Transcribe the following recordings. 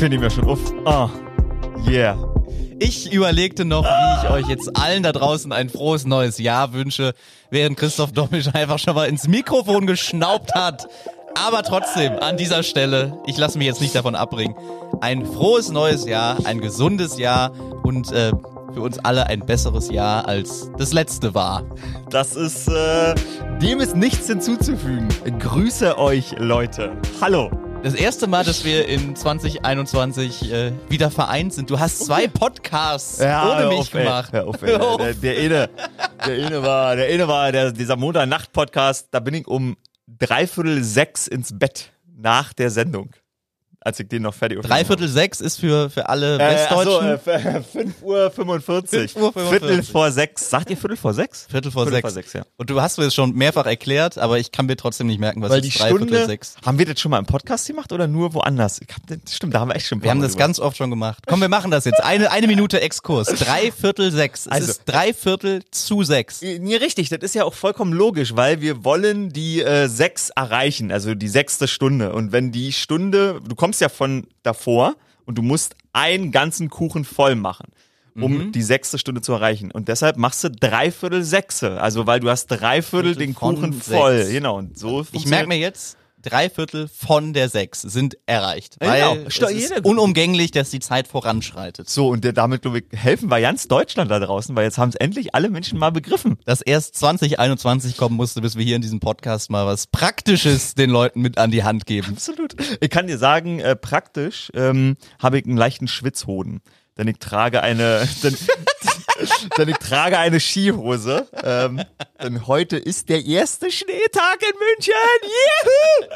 wir nehmen ja schon auf. Ah, yeah. Ich überlegte noch, wie ich euch jetzt allen da draußen ein frohes neues Jahr wünsche, während Christoph Domisch einfach schon mal ins Mikrofon geschnaubt hat. Aber trotzdem, an dieser Stelle, ich lasse mich jetzt nicht davon abbringen, ein frohes neues Jahr, ein gesundes Jahr und äh, für uns alle ein besseres Jahr als das letzte war. Das ist, äh, dem ist nichts hinzuzufügen. Grüße euch, Leute. Hallo. Das erste Mal, dass wir in 2021 äh, wieder vereint sind. Du hast zwei Podcasts Ja, ohne mich auf, ey. gemacht. Hör auf, ey. Der, der eine, der eine war, der eine war der, dieser Montag-Nacht-Podcast, da bin ich um dreiviertel sechs ins Bett nach der Sendung. Als ich den noch fertig Dreiviertel sechs ist für, für alle Äh, Westdeutschen. äh, 5 Uhr 45. 5 Uhr 45. Viertel vor sechs. Sagt ihr Viertel vor sechs? Viertel vor Viertel sechs. vor sechs, ja. Und du hast mir das schon mehrfach erklärt, aber ich kann mir trotzdem nicht merken, was Weil die Stunde, sechs. haben wir das schon mal im Podcast gemacht oder nur woanders? Das stimmt, da haben wir echt schon Wir haben das drüber. ganz oft schon gemacht. Komm, wir machen das jetzt. Eine, eine Minute Exkurs. Dreiviertel sechs. Es Also- ist Dreiviertel zu sechs. Nee, richtig, das ist ja auch vollkommen logisch, weil wir wollen die äh, sechs erreichen, also die sechste Stunde. Und wenn die Stunde, du kommst ja von davor und du musst einen ganzen Kuchen voll machen, um Mhm. die sechste Stunde zu erreichen. Und deshalb machst du dreiviertel sechse, also weil du hast dreiviertel den Kuchen voll. sechs. Genau, und so Ich merke mir jetzt, Dreiviertel von der sechs sind erreicht. Weil Genau. es ist unumgänglich, dass die Zeit voranschreitet. So, und der- damit, glaube ich, helfen wir ganz Deutschland da draußen, weil jetzt haben es endlich alle Menschen mal begriffen. Dass erst 2021 kommen musste, bis wir hier in diesem Podcast mal was Praktisches den Leuten mit an die Hand geben. Absolut. Ich kann dir sagen, äh, praktisch ähm, habe ich einen leichten Schwitzhoden. Denn ich trage eine, denn, denn ich trage eine Skihose. Ähm, denn heute ist der erste Schneetag in München. Juhu!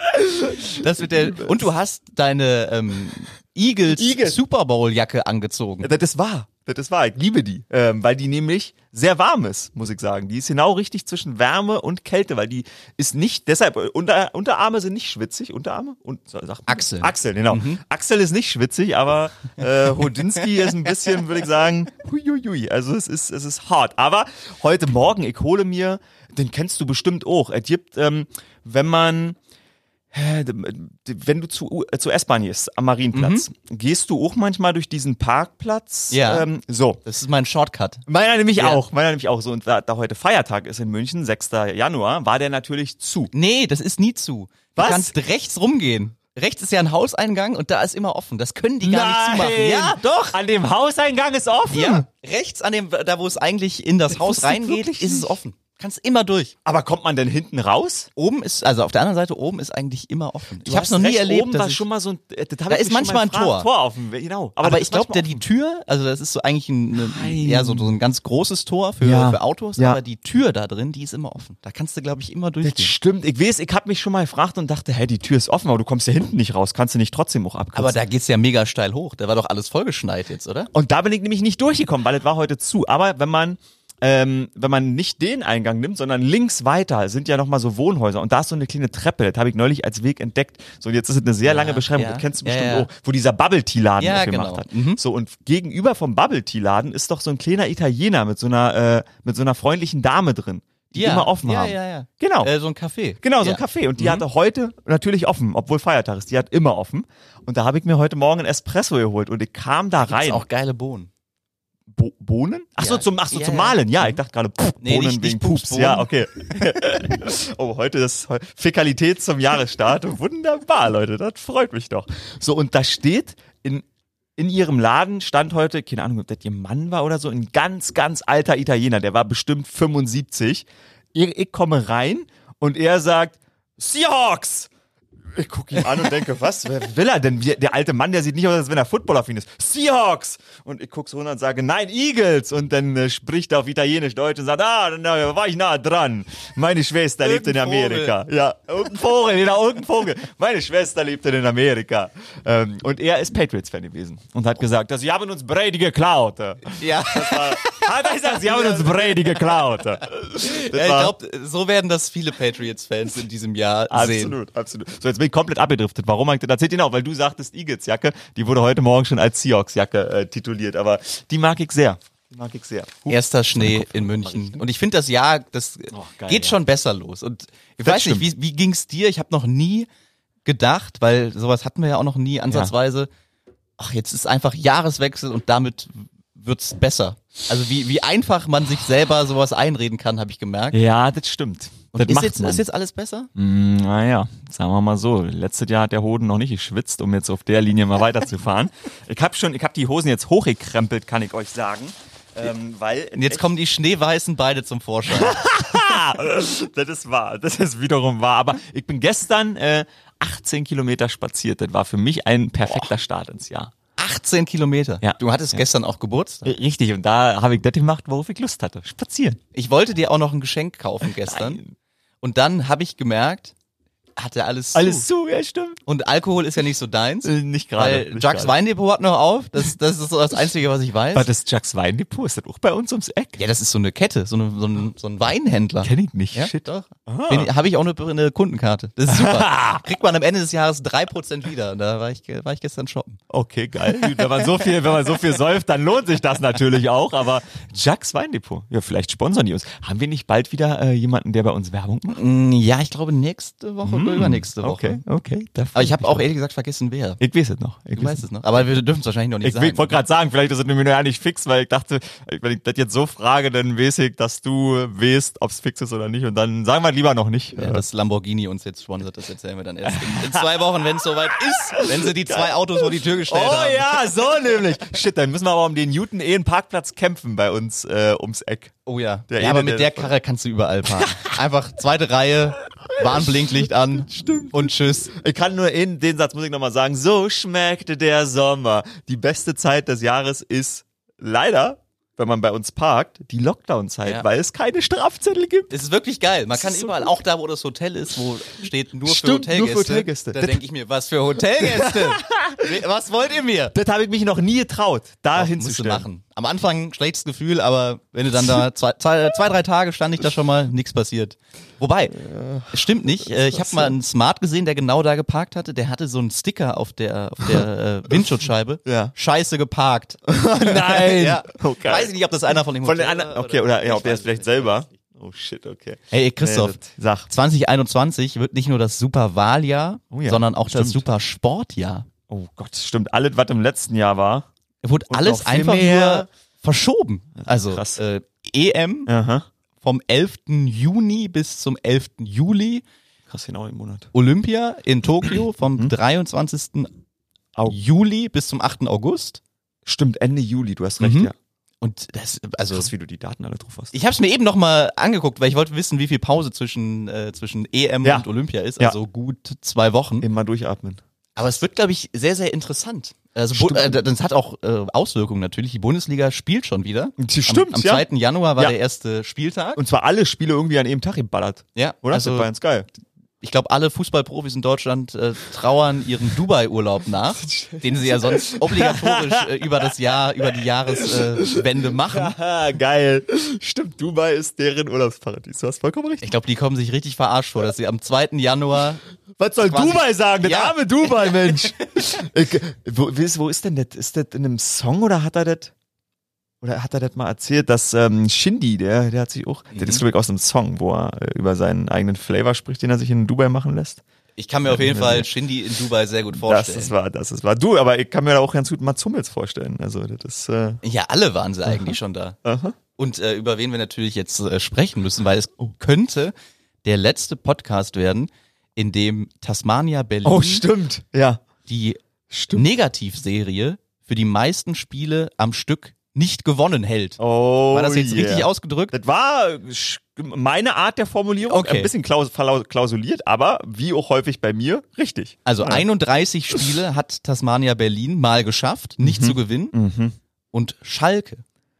Das wird der, und du hast deine ähm, Eagles Eagles. Super Bowl Jacke angezogen. Das ist wahr. Das ist wahr. Ich liebe die. Ähm, weil die nämlich sehr warm ist, muss ich sagen. Die ist genau richtig zwischen Wärme und Kälte, weil die ist nicht, deshalb, äh, Unter, Unterarme sind nicht schwitzig. Unterarme? Und, sagt man? Achseln. Achseln, genau. Axel ist nicht schwitzig, aber äh, Hodinski ist ein bisschen, würde ich sagen, huiuiui. Also es ist, es ist hart. Aber heute Morgen, ich hole mir, den kennst du bestimmt auch. Es gibt, ähm, wenn man wenn du zu, äh, zur S-Bahn gehst, am Marienplatz, gehst du auch manchmal durch diesen Parkplatz? Ja. Ähm, so. Das ist mein Shortcut. Meiner nämlich Ja. auch. Meiner nämlich auch. So, und da, da heute Feiertag ist in München, 6. Januar, war der natürlich zu. Nee, das ist nie zu. Was? Du kannst rechts rumgehen. Rechts ist ja ein Hauseingang und da ist immer offen. Das können die gar nicht zumachen. Ja, doch. An dem Hauseingang ist offen. Ja, rechts an dem, da wo es eigentlich in das Haus wusste reingeht, ist es offen. Kannst immer durch. Aber kommt man denn hinten raus? Oben ist, also auf der anderen Seite oben ist eigentlich immer offen. ich Du habe hast noch nie recht, erlebt, Oben war ich, schon mal so ein, äh, das Da ich ist manchmal mal ein. Tor. Tor offen, genau. aber, das ich glaube, der die. Tür, also das ist so eigentlich ein, Nein. ja, so, so ein ganz großes Tor für, Ja. für Autos, Ja. aber die Tür da drin, die ist immer offen. Da kannst du, glaube ich, immer Das durchgehen. stimmt. Ich weiß, ich habe mich schon mal gefragt und dachte, hä, die Tür ist offen, aber du kommst ja hinten nicht raus. Kannst du nicht trotzdem auch abkürzen? Aber da geht's ja mega steil hoch. Da war doch alles vollgeschneit jetzt, oder? Und da bin ich nämlich nicht durchgekommen, weil es war heute zu. Aber wenn man ähm, wenn man nicht den Eingang nimmt, sondern links weiter sind ja nochmal so Wohnhäuser und da ist so eine kleine Treppe, das habe ich neulich als Weg entdeckt. So, und jetzt ist es eine sehr lange Beschreibung, ja. das kennst du Ja, bestimmt ja. auch, wo dieser Bubble Tea Laden Ja, aufgemacht genau. hat. Mhm. So, und gegenüber vom Bubble Tea Laden ist doch so ein kleiner Italiener mit so einer, äh, mit so einer freundlichen Dame drin, die immer offen ja, haben. Ja, ja, Genau. Äh, so ein Café. Genau, so ja. ein Café. Und die hatte heute natürlich offen, obwohl Feiertag ist. Die hat immer offen. Und da habe ich mir heute Morgen ein Espresso geholt und ich kam da Gibt's rein. auch geile Bohnen. Bo Bohnen? Ach so, Ja. zum, ach so, Ja, zum. Malen. Ja, ich dachte gerade, pff, Nee, Bohnen nicht- wegen nicht Pups. Pupsbohnen. Ja, okay. oh, heute ist Fäkalität zum Jahresstart. Wunderbar, Leute. Das freut mich doch. So, und da steht in, in ihrem Laden stand heute, keine Ahnung, ob das ihr Mann war oder so, ein ganz, ganz alter Italiener. Der war bestimmt 75. Ich, ich komme rein und er sagt, Seahawks! Ich gucke ihn an und denke, was? Wer will er denn? Der alte Mann, der sieht nicht aus, als wenn er Footballaffin ist. Seahawks! Und ich gucke so runter und sage, nein, Eagles! Und dann äh, spricht er auf Italienisch, Deutsch und sagt, ah, äh, war ich nah dran. Meine Schwester lebt in Amerika. Ja, irgendein Vogel, genau, irgendein Vogel. Meine Schwester lebt in Amerika. Ähm, und er ist Patriots-Fan gewesen und hat gesagt, dass sie haben uns Brady geklaut. Das Ja. war, hat er gesagt, sie haben uns Brady geklaut. Das Ja, ich glaube, so werden das viele Patriots-Fans in diesem Jahr sehen. Absolut, absolut. So, jetzt bin ich komplett abgedriftet. Warum erzählt? Genau, weil du sagtest Eagles-Jacke. Die wurde heute Morgen schon als Seahawks-Jacke äh, tituliert. Aber die mag ich sehr. Die mag ich sehr. Huh. Erster Schnee in München. Und ich finde das Jahr, das Oh, geil, geht ja. schon besser los. Und ich Das weiß nicht, wie, wie ging's dir? Ich habe noch nie gedacht, weil sowas hatten wir ja auch noch nie ansatzweise. ach, jetzt ist einfach Jahreswechsel und damit wird's besser. Also wie, wie einfach man sich selber sowas einreden kann, habe ich gemerkt. Ja, das stimmt. Und das ist, jetzt, ist jetzt alles besser? Mm, Naja, sagen wir mal so. Letztes Jahr hat der Hoden noch nicht geschwitzt, um jetzt auf der Linie mal weiterzufahren. ich habe schon, ich habe die Hosen jetzt hochgekrempelt, kann ich euch sagen. Ähm, weil jetzt kommen die schneeweißen Beine zum Vorschein. das ist wahr, das ist wiederum wahr. Aber ich bin gestern äh, 18 Kilometer spaziert. Das war für mich ein perfekter Start ins Jahr. 18 Kilometer. Ja. Du hattest Ja. gestern auch Geburtstag. Richtig, und da habe ich das gemacht, worauf ich Lust hatte. Spazieren. Ich wollte dir auch noch ein Geschenk kaufen gestern. Nein. Und dann habe ich gemerkt, hatte alles zu. Alles zu, ja, stimmt. Und Alkohol ist ja nicht so deins. Äh, nicht gerade. Weil gerade. Weindepot hat noch auf. Das, das ist so das Einzige, was ich weiß. War das Jacques Weindepot? Ist das auch bei uns ums Eck? Ja, das ist so eine Kette, so, eine, so, ein, so ein Weinhändler. Kenn ich nicht. Ja, Shit. doch. Ah. Habe ich auch eine, eine Kundenkarte. Das ist super. Kriegt man am Ende des Jahres 3% wieder. Und Da war ich, war ich gestern shoppen. Okay, geil. Wenn man so viel, wenn man so viel säuft, dann lohnt sich das natürlich auch. Aber Jacques Weindepot, ja, vielleicht sponsern die uns. Haben wir nicht bald wieder äh, jemanden, der bei uns Werbung macht? Mm, Ja, ich glaube nächste Woche oder übernächste Woche. Okay, okay. Aber ich habe auch ehrlich gesagt vergessen, wer. Ich weiß es noch. Ich Du weiß weißt es noch. Aber wir dürfen es wahrscheinlich noch nicht Ich sagen. wollte gerade sagen, vielleicht ist es nämlich noch ja nicht fix, weil ich dachte, wenn ich das jetzt so frage, dann weiß ich, dass du weißt, ob es fix ist oder nicht. Und dann sagen wir lieber noch nicht. Ja, dass Lamborghini uns jetzt sponsert, das erzählen wir dann erst in, in zwei Wochen, wenn es soweit ist. Wenn sie die zwei Autos vor die Tür gestellt Oh haben. ja, so nämlich. Shit, dann müssen wir aber um den Newton eh einen Parkplatz kämpfen bei uns äh, ums Eck. Oh ja. Der ja, aber mit der- der Karre kannst du überall parken. Einfach zweite Reihe, Warnblinklicht an und tschüss. Ich kann nur in den Satz muss ich nochmal sagen. So schmeckte der Sommer. Die beste Zeit des Jahres ist leider, wenn man bei uns parkt, die Lockdown-Zeit, Ja. weil es keine Strafzettel gibt. Es ist wirklich geil. Man kann so überall, auch da, wo das Hotel ist, wo steht nur Stimmt, für Hotelgäste. nur für Hotelgäste. Da denke ich mir, was für Hotelgäste? was wollt ihr mir? Das habe ich mich noch nie getraut, da Doch, musst du hinzustellen. machen. Am Anfang schlechtes Gefühl, aber wenn du dann da zwei, zwei, zwei drei Tage stand ich da schon mal, nichts passiert. Wobei, es stimmt nicht. Äh, Ich habe mal einen Smart gesehen, der genau da geparkt hatte. Der hatte so einen Sticker auf der, auf der äh, Windschutzscheibe. Ja. Scheiße geparkt. Nein. ja. Okay. Weiß ich nicht, ob das einer von dem Von Hotel den anderen, war okay, oder, ja, ob der es vielleicht selber. Oh shit, okay. Hey Christoph, Nee, das- sag. 2021 wird nicht nur das super Wahljahr, Oh ja, sondern auch das stimmt. super Sportjahr. Oh Gott, stimmt. Alles, was im letzten Jahr war. Wurde Und alles einfach nur verschoben. Also äh, EM Aha. vom 11. Juni bis zum 11. Juli, Krass, genau im Monat. Olympia in Tokio vom 23. Au. Juli bis zum 8. August. Stimmt, Ende Juli, du hast recht, Mhm. ja. Und das, also Krass, wie du die Daten alle drauf hast. ich habe es mir eben noch mal angeguckt, weil ich wollte wissen, wie viel Pause zwischen äh, zwischen EM Ja. und Olympia ist. Ja. Also gut zwei Wochen. Immer durchatmen. Aber es wird, glaube ich, sehr, sehr interessant. Also äh, das hat auch äh, Auswirkungen natürlich. Die Bundesliga spielt schon wieder. Stimmt, am, am ja. 2. Januar war Ja. der erste Spieltag. Und zwar alle Spiele irgendwie an einem Tag geballert. ja, Oder? also das war ganz geil. ich glaube, alle Fußballprofis in Deutschland äh, trauern ihren Dubai-Urlaub nach, den sie ja sonst obligatorisch äh, über das Jahr, über die Jahreswende äh, machen. Haha, geil. Stimmt, Dubai ist deren Urlaubsparadies. Du hast vollkommen recht. Ich glaube, die kommen sich richtig verarscht vor, dass sie am 2. Januar Was soll quasi- Dubai sagen? Das Ja. arme Dubai, Mensch. ich, wo, wo ist denn das? Ist das in einem Song oder hat er das? Oder hat er das mal erzählt, dass ähm, Shindy, der, der hat sich auch, Mhm. das ist glaube ich aus einem Song, wo er äh, über seinen eigenen Flavor spricht, den er sich in Dubai machen lässt. Ich kann mir auf jeden Fall Shindy in Dubai sehr gut vorstellen. Das ist wahr, das ist wahr. Du, aber ich kann mir da auch ganz gut Mats Hummels vorstellen. Also das ist, äh, ja, alle waren sie eigentlich schon da. aha. Und äh, über wen wir natürlich jetzt äh, sprechen müssen, weil es könnte der letzte Podcast werden, in dem Tasmania Berlin Oh, stimmt. Ja. die Stimmt. Negativserie für die meisten Spiele am Stück nicht gewonnen hält. Oh, War das jetzt yeah. richtig ausgedrückt? Das war meine Art der Formulierung, Okay. ein bisschen klaus klausuliert, aber wie auch häufig bei mir, richtig. Also 31 Spiele hat Tasmania Berlin mal geschafft, nicht Mhm. zu gewinnen. Und Schalke,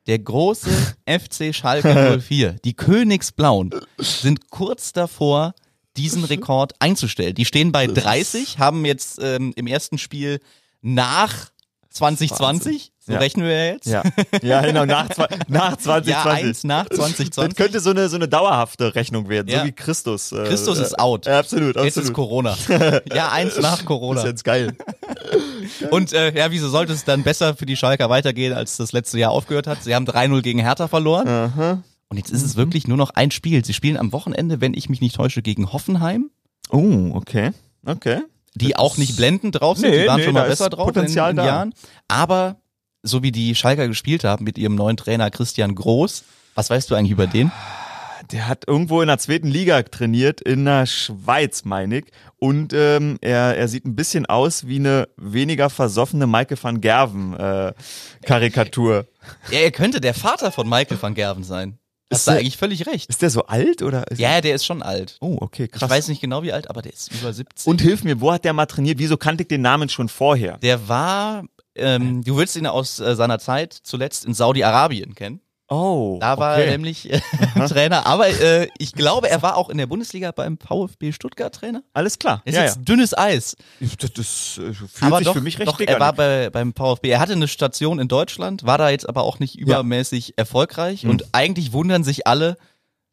der große FC Schalke 04, die Königsblauen, sind kurz davor, diesen Rekord einzustellen. Die stehen bei 30, haben jetzt ähm, im ersten Spiel nach 2020, so Ja. rechnen wir ja jetzt. Ja, ja genau, nach, nach Ja, 2020. eins nach das 2020. könnte so eine, so eine dauerhafte Rechnung werden, Ja. so wie Christus. Äh, Christus äh, ist out. Ja, absolut, absolut. Jetzt ist Corona. Ja, eins nach Das ist Corona. jetzt geil. Und äh, ja, wieso sollte es dann besser für die Schalker weitergehen, als das letzte Jahr aufgehört hat? Sie haben 3-0 gegen Hertha verloren. Und jetzt ist es wirklich nur noch ein Spiel. Sie spielen am Wochenende, wenn ich mich nicht täusche, gegen Hoffenheim. Oh, okay. Okay. die auch nicht blendend drauf sind, Nee, die waren nee, schon mal besser drauf Potenzial in den. Jahren. Aber so wie die Schalker gespielt haben mit ihrem neuen Trainer Christian Groß, was weißt du eigentlich über den? Der hat irgendwo in der zweiten Liga trainiert, in der Schweiz, meine ich. Und ähm, er, er sieht ein bisschen aus wie eine weniger versoffene Michael van Gerven äh, Karikatur. Ja, er könnte der Vater von Michael van Gerven sein. Hast Ist du eigentlich völlig recht. Ist der so alt oder? Ist Ja, der ist schon alt. Oh, okay, krass. Ich weiß nicht genau wie alt, aber der ist über 70. Und hilf mir, wo hat der mal trainiert? Wieso kannte ich den Namen schon vorher? der war, ähm, du willst ihn aus äh, seiner Zeit zuletzt in Saudi-Arabien kennen. Oh, Da war okay. er nämlich äh, Trainer. Aber äh, ich glaube, er war auch in der Bundesliga beim VfB Stuttgart Trainer. Alles klar. Ist Ja, jetzt dünnes Eis. ja. Das, das äh, fühlt aber sich doch, für mich recht doch er war bei, beim VfB. Er hatte eine Station in Deutschland, war da jetzt aber auch nicht übermäßig erfolgreich. Und eigentlich wundern sich alle,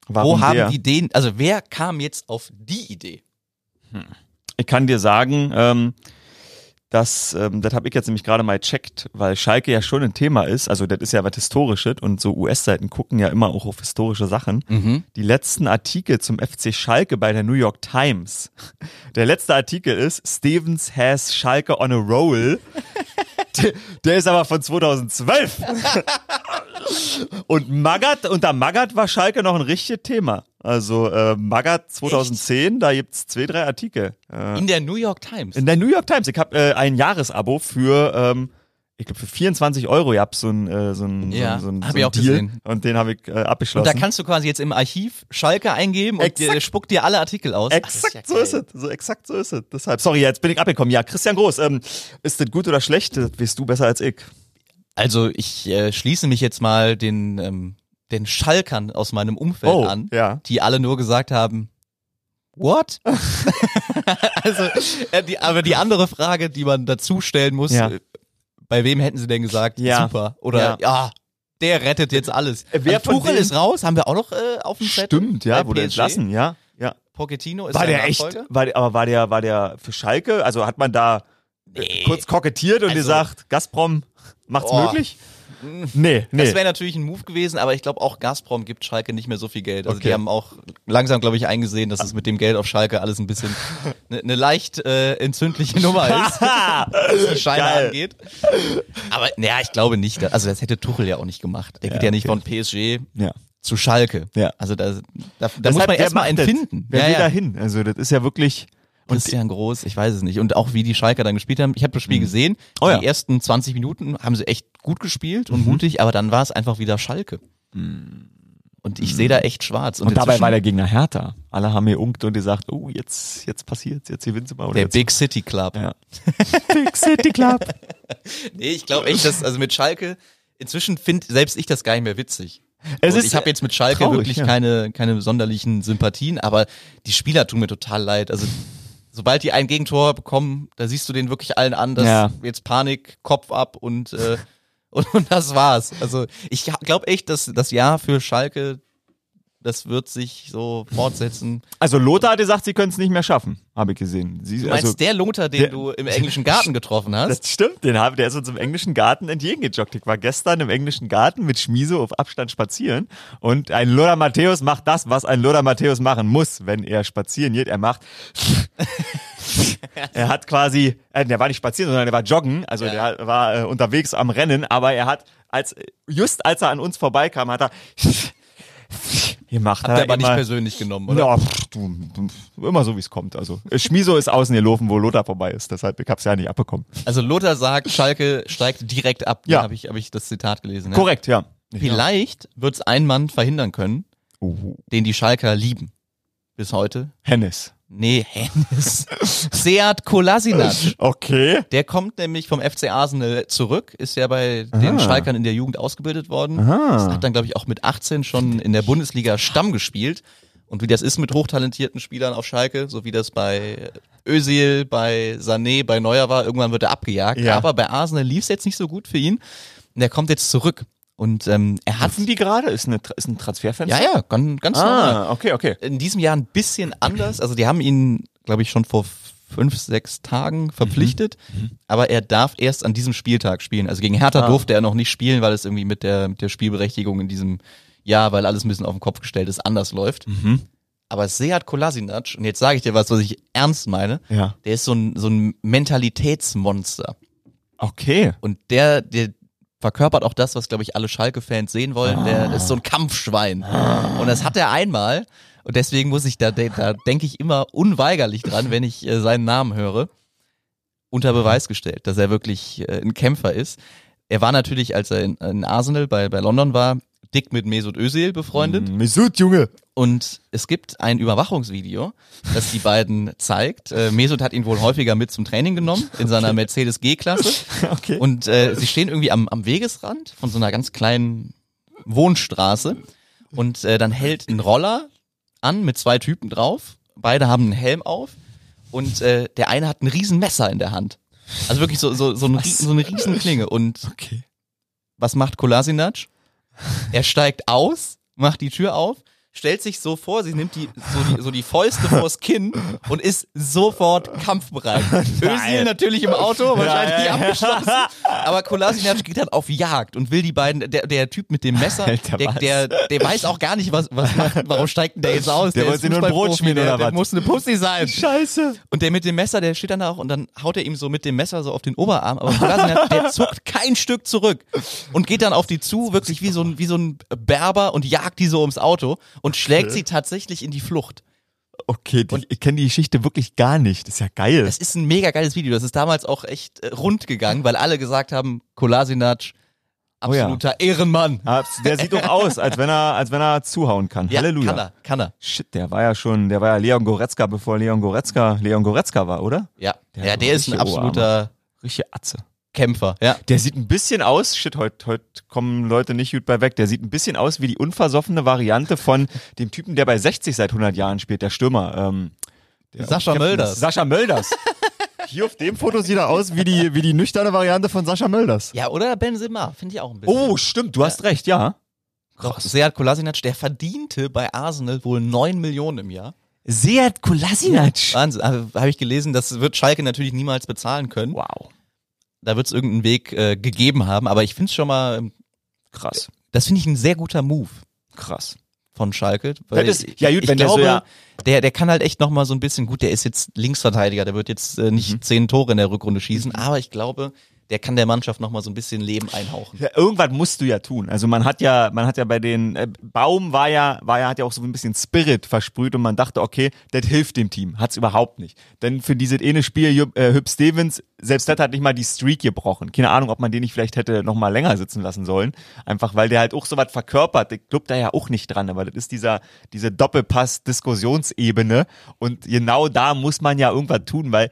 Warum wo haben der? die den, also wer kam jetzt auf die Idee? Ich kann dir sagen, ähm, dass, ähm, das habe ich jetzt nämlich gerade mal checkt, weil Schalke ja schon ein Thema ist, also das ist ja was Historisches und so US-Seiten gucken ja immer auch auf historische Sachen. Mhm. Die letzten Artikel zum FC Schalke bei der New York Times. Der letzte Artikel ist Stevens has Schalke on a roll. Der, der ist aber von 2012. Und Magath, unter Magath war Schalke noch ein richtiges Thema. Also äh, Magath 2010, da gibt's zwei, drei Artikel. Äh, In der New York Times. in der New York Times. Ich habe äh, ein Jahresabo für, ähm, ich glaube für 24 Euro. Ihr habt so ein, äh, so ein, Ja, so ein, hab so ich ein auch Deal gesehen. und den habe ich äh, und abgeschlossen. da kannst du quasi jetzt im Archiv Schalke eingeben und Exakt. der spuckt dir alle Artikel aus. Ach, das Exakt ja so geil. ist es. So exakt so ist es. Deshalb, sorry, jetzt bin ich abgekommen. Ja, Christian Groß, ähm, ist das gut oder schlecht? Das weißt du besser als ich. Also ich äh, schließe mich jetzt mal den, ähm, den Schalkern aus meinem Umfeld Oh, an, ja. die alle nur gesagt haben, what? also, äh, die, aber die andere Frage, die man dazu stellen muss, Ja. Bei wem hätten sie denn gesagt, Ja. super? Oder ja. der rettet jetzt alles. Äh, wer also, Tuchel ist raus, haben wir auch noch äh, auf dem Zettel. Stimmt, ja, wurde entlassen, ja. ja. Pochettino ist War der echt, war der, aber war der, war der für Schalke? Also hat man da Nee. kurz kokettiert und Also- gesagt, Gazprom macht's Oh. möglich? Nee, nee. Das wäre natürlich ein Move gewesen, aber ich glaube auch Gazprom gibt Schalke nicht mehr so viel Geld. Also Okay. die haben auch langsam, glaube ich, eingesehen, dass es mit dem Geld auf Schalke alles ein bisschen eine ne leicht äh, entzündliche Nummer ist, was die Scheine Geil. angeht. Aber naja, ich glaube nicht. Also das hätte Tuchel ja auch nicht gemacht. Der geht ja nicht von PSG ja. zu Schalke. Ja. Also da, da, da muss man erstmal empfinden. Wer ja, will ja. da hin? Also das ist ja wirklich. Und Christian Groß, ich weiß es nicht. Und auch wie die Schalker dann gespielt haben. Ich habe das Spiel gesehen. Oh ja. Die ersten 20 Minuten haben sie echt gut gespielt und mutig, aber dann war es einfach wieder Schalke. Und ich sehe da echt schwarz. Und dabei inzwischen- war der Gegner härter. Alle haben geunkt und gesagt, oh, jetzt, jetzt passiert's, jetzt gewinnen sie mal. Oder der jetzt, Big City Club. ja. Big City Club. Nee, ich glaube echt, dass also mit Schalke inzwischen finde selbst ich das gar nicht mehr witzig. Es Und ist ich habe jetzt mit Schalke traurig, wirklich ja. keine keine sonderlichen Sympathien, aber die Spieler tun mir total leid. Also sobald die ein Gegentor bekommen, da siehst du den wirklich allen an, dass Ja. jetzt Panik, Kopf ab und äh, und, und das war's. Also ich glaube echt, dass das Jahr für Schalke das wird sich so fortsetzen. Also Lothar hat gesagt, sie können es nicht mehr schaffen, habe ich gesehen. Sie, Du meinst also, der Lothar, den der- du im englischen Garten getroffen hast? das stimmt, den hab, der ist uns im englischen Garten entgegengejoggt. Ich war gestern im englischen Garten mit Schmiso auf Abstand spazieren und ein Lothar Matthäus macht das, was ein Lothar Matthäus machen muss, wenn er spazieren geht. Er macht er hat quasi, äh, der war nicht spazieren, sondern der war joggen, also Ja. der war äh, unterwegs am Rennen, aber er hat, als just als er an uns vorbeikam, hat er gemacht. Hat er aber nicht persönlich genommen, oder? Ja, pff, du, du, immer so wie es kommt. Also Schmiso ist außen gelaufen, wo Lothar vorbei ist. Deshalb ich hab's ja nicht abbekommen. Also Lothar sagt, Schalke steigt direkt ab. Ja. Habe ich, hab ich das Zitat gelesen. Ja. Korrekt, ja. Vielleicht wird's ein Mann verhindern können, Uh, den die Schalker lieben. Bis heute. Hennis. Nee, Hennis. Seat Kolasinac. Okay. Der kommt nämlich vom FC Arsenal zurück, ist ja bei den Aha. Schalkern in der Jugend ausgebildet worden. Aha. Hat dann, glaube ich, auch mit 18 schon in der Bundesliga Stamm gespielt. Und wie das ist mit hochtalentierten Spielern auf Schalke, so wie das bei Özil, bei Sané, bei Neuer war, irgendwann wird er abgejagt. Ja. Aber bei Arsenal lief es jetzt nicht so gut für ihn. Und er kommt jetzt zurück. Und ähm, er hat Hatten die gerade? Ist, eine, ist ein Transferfenster? ja, ja, ganz, ganz normal. Ah, okay, okay. In diesem Jahr ein bisschen anders. Also die haben ihn, glaube ich, schon vor fünf, sechs Tagen verpflichtet. Aber er darf erst an diesem Spieltag spielen. Also gegen Hertha Ah. durfte er noch nicht spielen, weil es irgendwie mit der, mit der Spielberechtigung in diesem Jahr, weil alles ein bisschen auf den Kopf gestellt ist, anders läuft. Aber Seat Kolasinac, und jetzt sage ich dir was, was ich ernst meine, Ja. der ist so ein, so ein Mentalitätsmonster. Okay. Und der, der verkörpert auch das, was, glaube ich, alle Schalke-Fans sehen wollen. Der, der ist so ein Kampfschwein. Und das hat er einmal. Und deswegen muss ich da, da denke ich immer unweigerlich dran, wenn ich äh, seinen Namen höre, unter Beweis gestellt, dass er wirklich äh, ein Kämpfer ist. Er war natürlich, als er in, in Arsenal bei, bei London war, dick mit Mesut Özil befreundet. Mesut, Junge. Und es gibt ein Überwachungsvideo, das die beiden zeigt. Äh, Mesut hat ihn wohl häufiger mit zum Training genommen, in seiner Mercedes G-Klasse. Okay. Und äh, sie stehen irgendwie am, am Wegesrand von so einer ganz kleinen Wohnstraße. Und äh, dann hält ein Roller an mit zwei Typen drauf. Beide haben einen Helm auf. Und äh, der eine hat ein Riesenmesser in der Hand. Also wirklich so, so, so, ein, so eine Riesenklinge. Und okay. was macht Kolasinac? Er steigt aus, macht die Tür auf, stellt sich so vor, sie nimmt die, so, die, so die Fäuste vors Kinn und ist sofort kampfbereit. Özil natürlich im Auto, wahrscheinlich Ja, ja, ja. abgeschlossen. Aber Kolasinac geht halt auf Jagd und will die beiden, der, der Typ mit dem Messer, Alter, der, der, der weiß auch gar nicht, was, was macht, warum steigt denn der jetzt aus? Der wollte ist sich nur ein Brot schmieren der, oder der was? muss eine Pussy sein. Scheiße. Und der mit dem Messer, der steht dann da auch und dann haut er ihm so mit dem Messer so auf den Oberarm. Aber Kolasinac, der zuckt kein Stück zurück und geht dann auf die zu, wirklich wie so ein, wie so ein Berber und jagt die so ums Auto und schlägt sie tatsächlich in die Flucht. Okay, die, ich kenne die Geschichte wirklich gar nicht. Das ist ja geil. Es ist ein mega geiles Video. Das ist damals auch echt äh, rund gegangen, weil alle gesagt haben, Kolasinac, Oh ja. absoluter Ehrenmann. Der sieht doch aus, als wenn er, als wenn er zuhauen kann. Ja, Halleluja. kann er, kann er. Shit, der war ja schon, der war ja Leon Goretzka, bevor Leon Goretzka Leon Goretzka war, oder? Ja, Der ja, der ist ein richtige absoluter Richtige Atze. Kämpfer. Ja. Der sieht ein bisschen aus, shit, heute heut kommen Leute nicht gut bei weg, der sieht ein bisschen aus wie die unversoffene Variante von dem Typen, der bei 60 seit 100 Jahren spielt, der Stürmer. Ähm, der Sascha Mölders. Sascha Mölders. Hier auf dem Foto sieht er aus wie die, wie die nüchterne Variante von Sascha Mölders. Ja, oder Benzema, finde ich auch ein bisschen. Oh, stimmt, du hast recht, ja. Doch, Seat Kolasinac, der verdiente bei Arsenal wohl 9 Millionen im Jahr. Seat Kolasinac. Wahnsinn, habe hab ich gelesen, das wird Schalke natürlich niemals bezahlen können. Wow. Da wird es irgendeinen Weg äh, gegeben haben, aber ich finde es schon mal, ähm, Krass. das finde ich ein sehr guter Move Krass. von Schalke. Weil das- ich, ja gut, ich wenn der so glaube, ja- der, der kann halt echt noch mal so ein bisschen, gut, der ist jetzt Linksverteidiger, der wird jetzt äh, nicht Mhm. zehn Tore in der Rückrunde schießen, aber ich glaube, der kann der Mannschaft noch mal so ein bisschen Leben einhauchen. Ja, irgendwas musst du ja tun. Also man hat ja, man hat ja bei den äh, Baum war ja, war ja hat ja auch so ein bisschen Spirit versprüht und man dachte, okay, das hilft dem Team, hat's überhaupt nicht. Denn für dieses eine Spiel Jupp- äh, Hüb Stevens, selbst das hat nicht mal die Streak gebrochen. Keine Ahnung, ob man den nicht vielleicht hätte noch mal länger sitzen lassen sollen, einfach weil der halt auch so was verkörpert. Ich glaub da ja auch nicht dran, aber das ist dieser diese Doppelpass Diskussionsebene und genau da muss man ja irgendwas tun, weil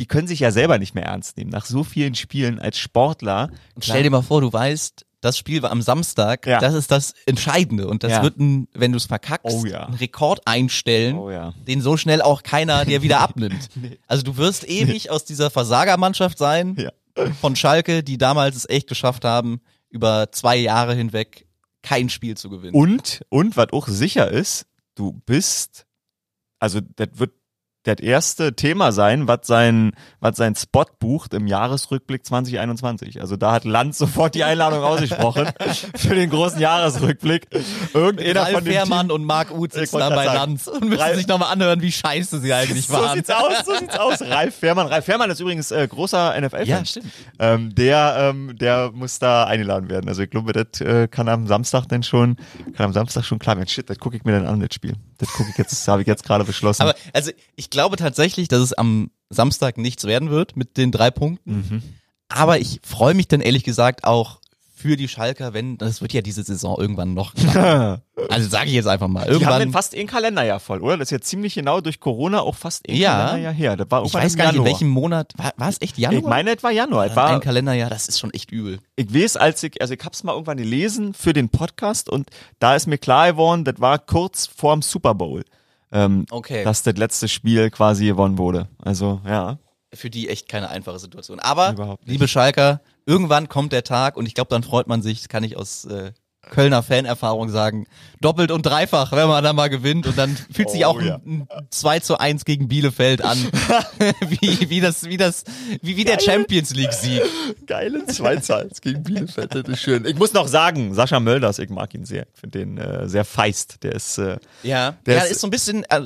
die können sich ja selber nicht mehr ernst nehmen. Nach so vielen Spielen als Sportler. Und stell dir mal vor, du weißt, das Spiel war am Samstag, Ja. das ist das Entscheidende und das Ja. wird, ein, wenn du es verkackst, Oh ja. einen Rekord einstellen, Oh den so schnell auch keiner dir wieder abnimmt. Also du wirst ewig aus dieser Versagermannschaft sein von Schalke, die damals es echt geschafft haben, über zwei Jahre hinweg kein Spiel zu gewinnen. Und, und was auch sicher ist, du bist, also das wird das erste Thema sein, was sein, was sein Spot bucht im Jahresrückblick 2021. Also da hat Land sofort die Einladung ausgesprochen für den großen Jahresrückblick. Irgendeiner Ralf von dem Fährmann Team, und Marc Uth sitzen da bei. Lanz und müssen Ralf- sich nochmal anhören, wie scheiße sie eigentlich so waren. sieht's aus, so sieht's aus. Ralf Fährmann, Ralf Fährmann ist übrigens äh, großer NFL-Fan. Ja, stimmt. Ähm, der, ähm, der muss da eingeladen werden. Also ich glaube, das äh, kann am Samstag denn schon, kann am Samstag schon klar werden. Shit, das gucke ich mir dann an, das Spiel. Das gucke ich jetzt, habe ich jetzt gerade beschlossen. Aber also ich glaube tatsächlich, dass es am Samstag nichts werden wird mit den drei Punkten. Mhm. Aber ich freue mich dann ehrlich gesagt auch für die Schalker, wenn das wird ja diese Saison irgendwann noch. also sage ich jetzt einfach mal die haben irgendwann. dann fast ein Kalenderjahr voll, oder? Das ist jetzt ziemlich genau durch Corona auch fast ein Ja. Kalenderjahr her. Das war ich irgendwann weiß gar nicht in welchem Monat war, war es echt Januar? Ich meine, es war Januar. Es ein war, Kalenderjahr, das ist schon echt übel. ich weiß, als ich, also ich hab's mal irgendwann gelesen für den Podcast und da ist mir klar geworden, das war kurz vorm Super Bowl. Ähm, Okay. dass das letzte Spiel quasi gewonnen wurde. Also, ja. Für die echt keine einfache Situation. Aber liebe Schalker, irgendwann kommt der Tag und ich glaube, dann freut man sich, das kann ich aus äh, Kölner Fanerfahrung sagen, doppelt und dreifach, wenn man da mal gewinnt und dann fühlt sich Oh, auch ja. ein, ein 2 zu 1 gegen Bielefeld an. wie, wie das, wie das, wie, wie der Champions League Sieg. Geile 2 zu 1 gegen Bielefeld, das ist schön. Ich muss noch sagen, Sascha Mölders, ich mag ihn sehr. Ich finde den äh, sehr feist. Der ist, äh, Ja, Der ja, ist- ist so ein bisschen, äh,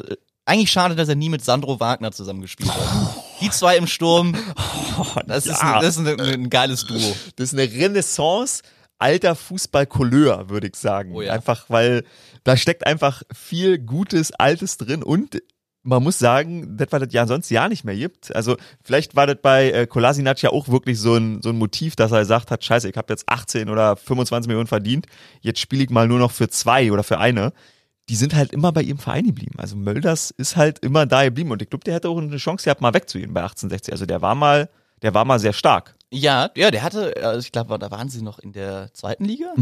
eigentlich schade, dass er nie mit Sandro Wagner zusammengespielt hat. Die zwei im Sturm, das ist, ein, das ist ein, ein geiles Duo. das ist eine Renaissance alter Fußball-Couleur, würde ich sagen. Oh ja. Einfach, weil da steckt einfach viel Gutes, Altes drin und man muss sagen, das war das ja sonst ja nicht mehr gibt. Also vielleicht war das bei äh, Kolasinac ja auch wirklich so ein, so ein Motiv, dass er gesagt hat, scheiße, ich habe jetzt 18 oder 25 Millionen verdient, jetzt spiele ich mal nur noch für zwei oder für eine. Die sind halt immer bei ihrem Verein geblieben. Also Mölders ist halt immer da geblieben und ich glaube, der hätte auch eine Chance gehabt, mal wegzugehen bei 1860. Also der war mal, der war mal sehr stark. Ja, ja, der hatte, also ich glaube, da waren sie noch in der zweiten Liga.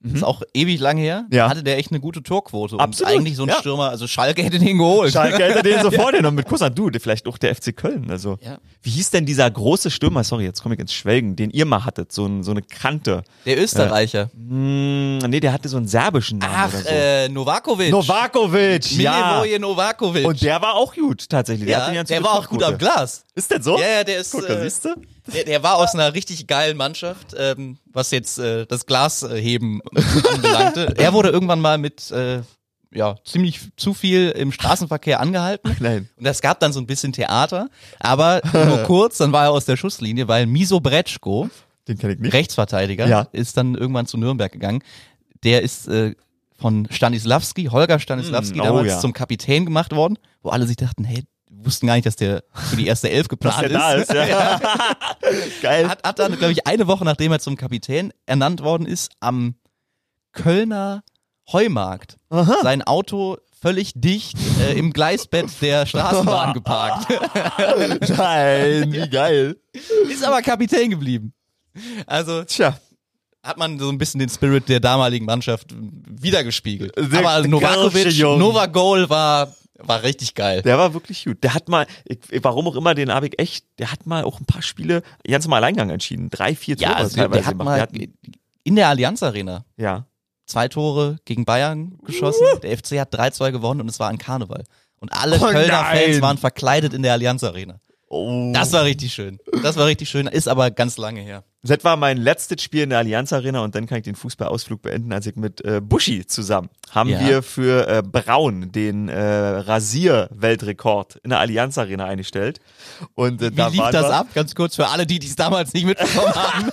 Ist auch ewig lang her. Mhm. Ja. Hatte der echt eine gute Torquote. Und Absolut, eigentlich so ein ja. Stürmer, also Schalke hätte den geholt. Schalke hätte den sofort genommen mit Kusser. Du, vielleicht auch der FC Köln. Also, Ja. wie hieß denn dieser große Stürmer? Sorry, jetzt komme ich ins Schwelgen, den ihr mal hattet, so, ein, so eine Kante. Der Österreicher. Hm, nee, der hatte so einen serbischen Namen Ach, so. äh, Novakovic. Novakovic, ja. Milivoje Novakovic. Und der war auch gut, tatsächlich. Der, ja, der war auch gut am. Glas. Ist denn so? Ja, ja, der ist, Guck, äh, siehst du? Der, der war aus einer richtig geilen Mannschaft, ähm, was jetzt äh, das Glasheben anbelangte. Er wurde irgendwann mal mit äh, ja, ziemlich zu viel im Straßenverkehr angehalten. Nein. Und es gab dann so ein bisschen Theater, aber nur kurz, dann war er aus der Schusslinie, weil Miso Bretschko, Den kenne ich nicht. Rechtsverteidiger, Ja. ist dann irgendwann zu Nürnberg gegangen. Der ist äh, von Stanislavski, Holger Stanislavski, Mm, oh damals ja. zum Kapitän gemacht worden, wo alle sich dachten, hey, wussten gar nicht, dass der für die erste Elf geplant der da ist, ja. Geil. hat, hat dann, glaube ich, eine Woche nachdem er zum Kapitän ernannt worden ist, am Kölner Heumarkt sein Auto völlig dicht äh, im Gleisbett der Straßenbahn geparkt. Nein, wie geil. ist aber Kapitän geblieben. Also Tja. hat man so ein bisschen den Spirit der damaligen Mannschaft wiedergespiegelt. Der aber. Nova Goal war, war richtig geil. Der war wirklich gut. Der hat mal, ich, warum auch immer, den ich echt, der hat mal auch ein paar Spiele ganz im Alleingang entschieden. Drei, vier Tore ja, also teilweise der hat gemacht. mal Der hat, in der Allianz Arena ja. zwei Tore gegen Bayern geschossen. Der FC hat 3-2 gewonnen und es war ein Karneval. Und alle Oh Kölner nein. Fans waren verkleidet in der Allianz Arena. Oh. Das war richtig schön. Das war richtig schön, ist aber ganz lange her. Das war mein letztes Spiel in der Allianz Arena und dann kann ich den Fußballausflug beenden, als ich mit äh, Buschi zusammen haben Ja. wir für äh, Braun den äh, Rasier-Weltrekord in der Allianz Arena eingestellt. Und äh, Wie da lief das wir, ab? Ganz kurz für alle, die es damals nicht mitbekommen haben.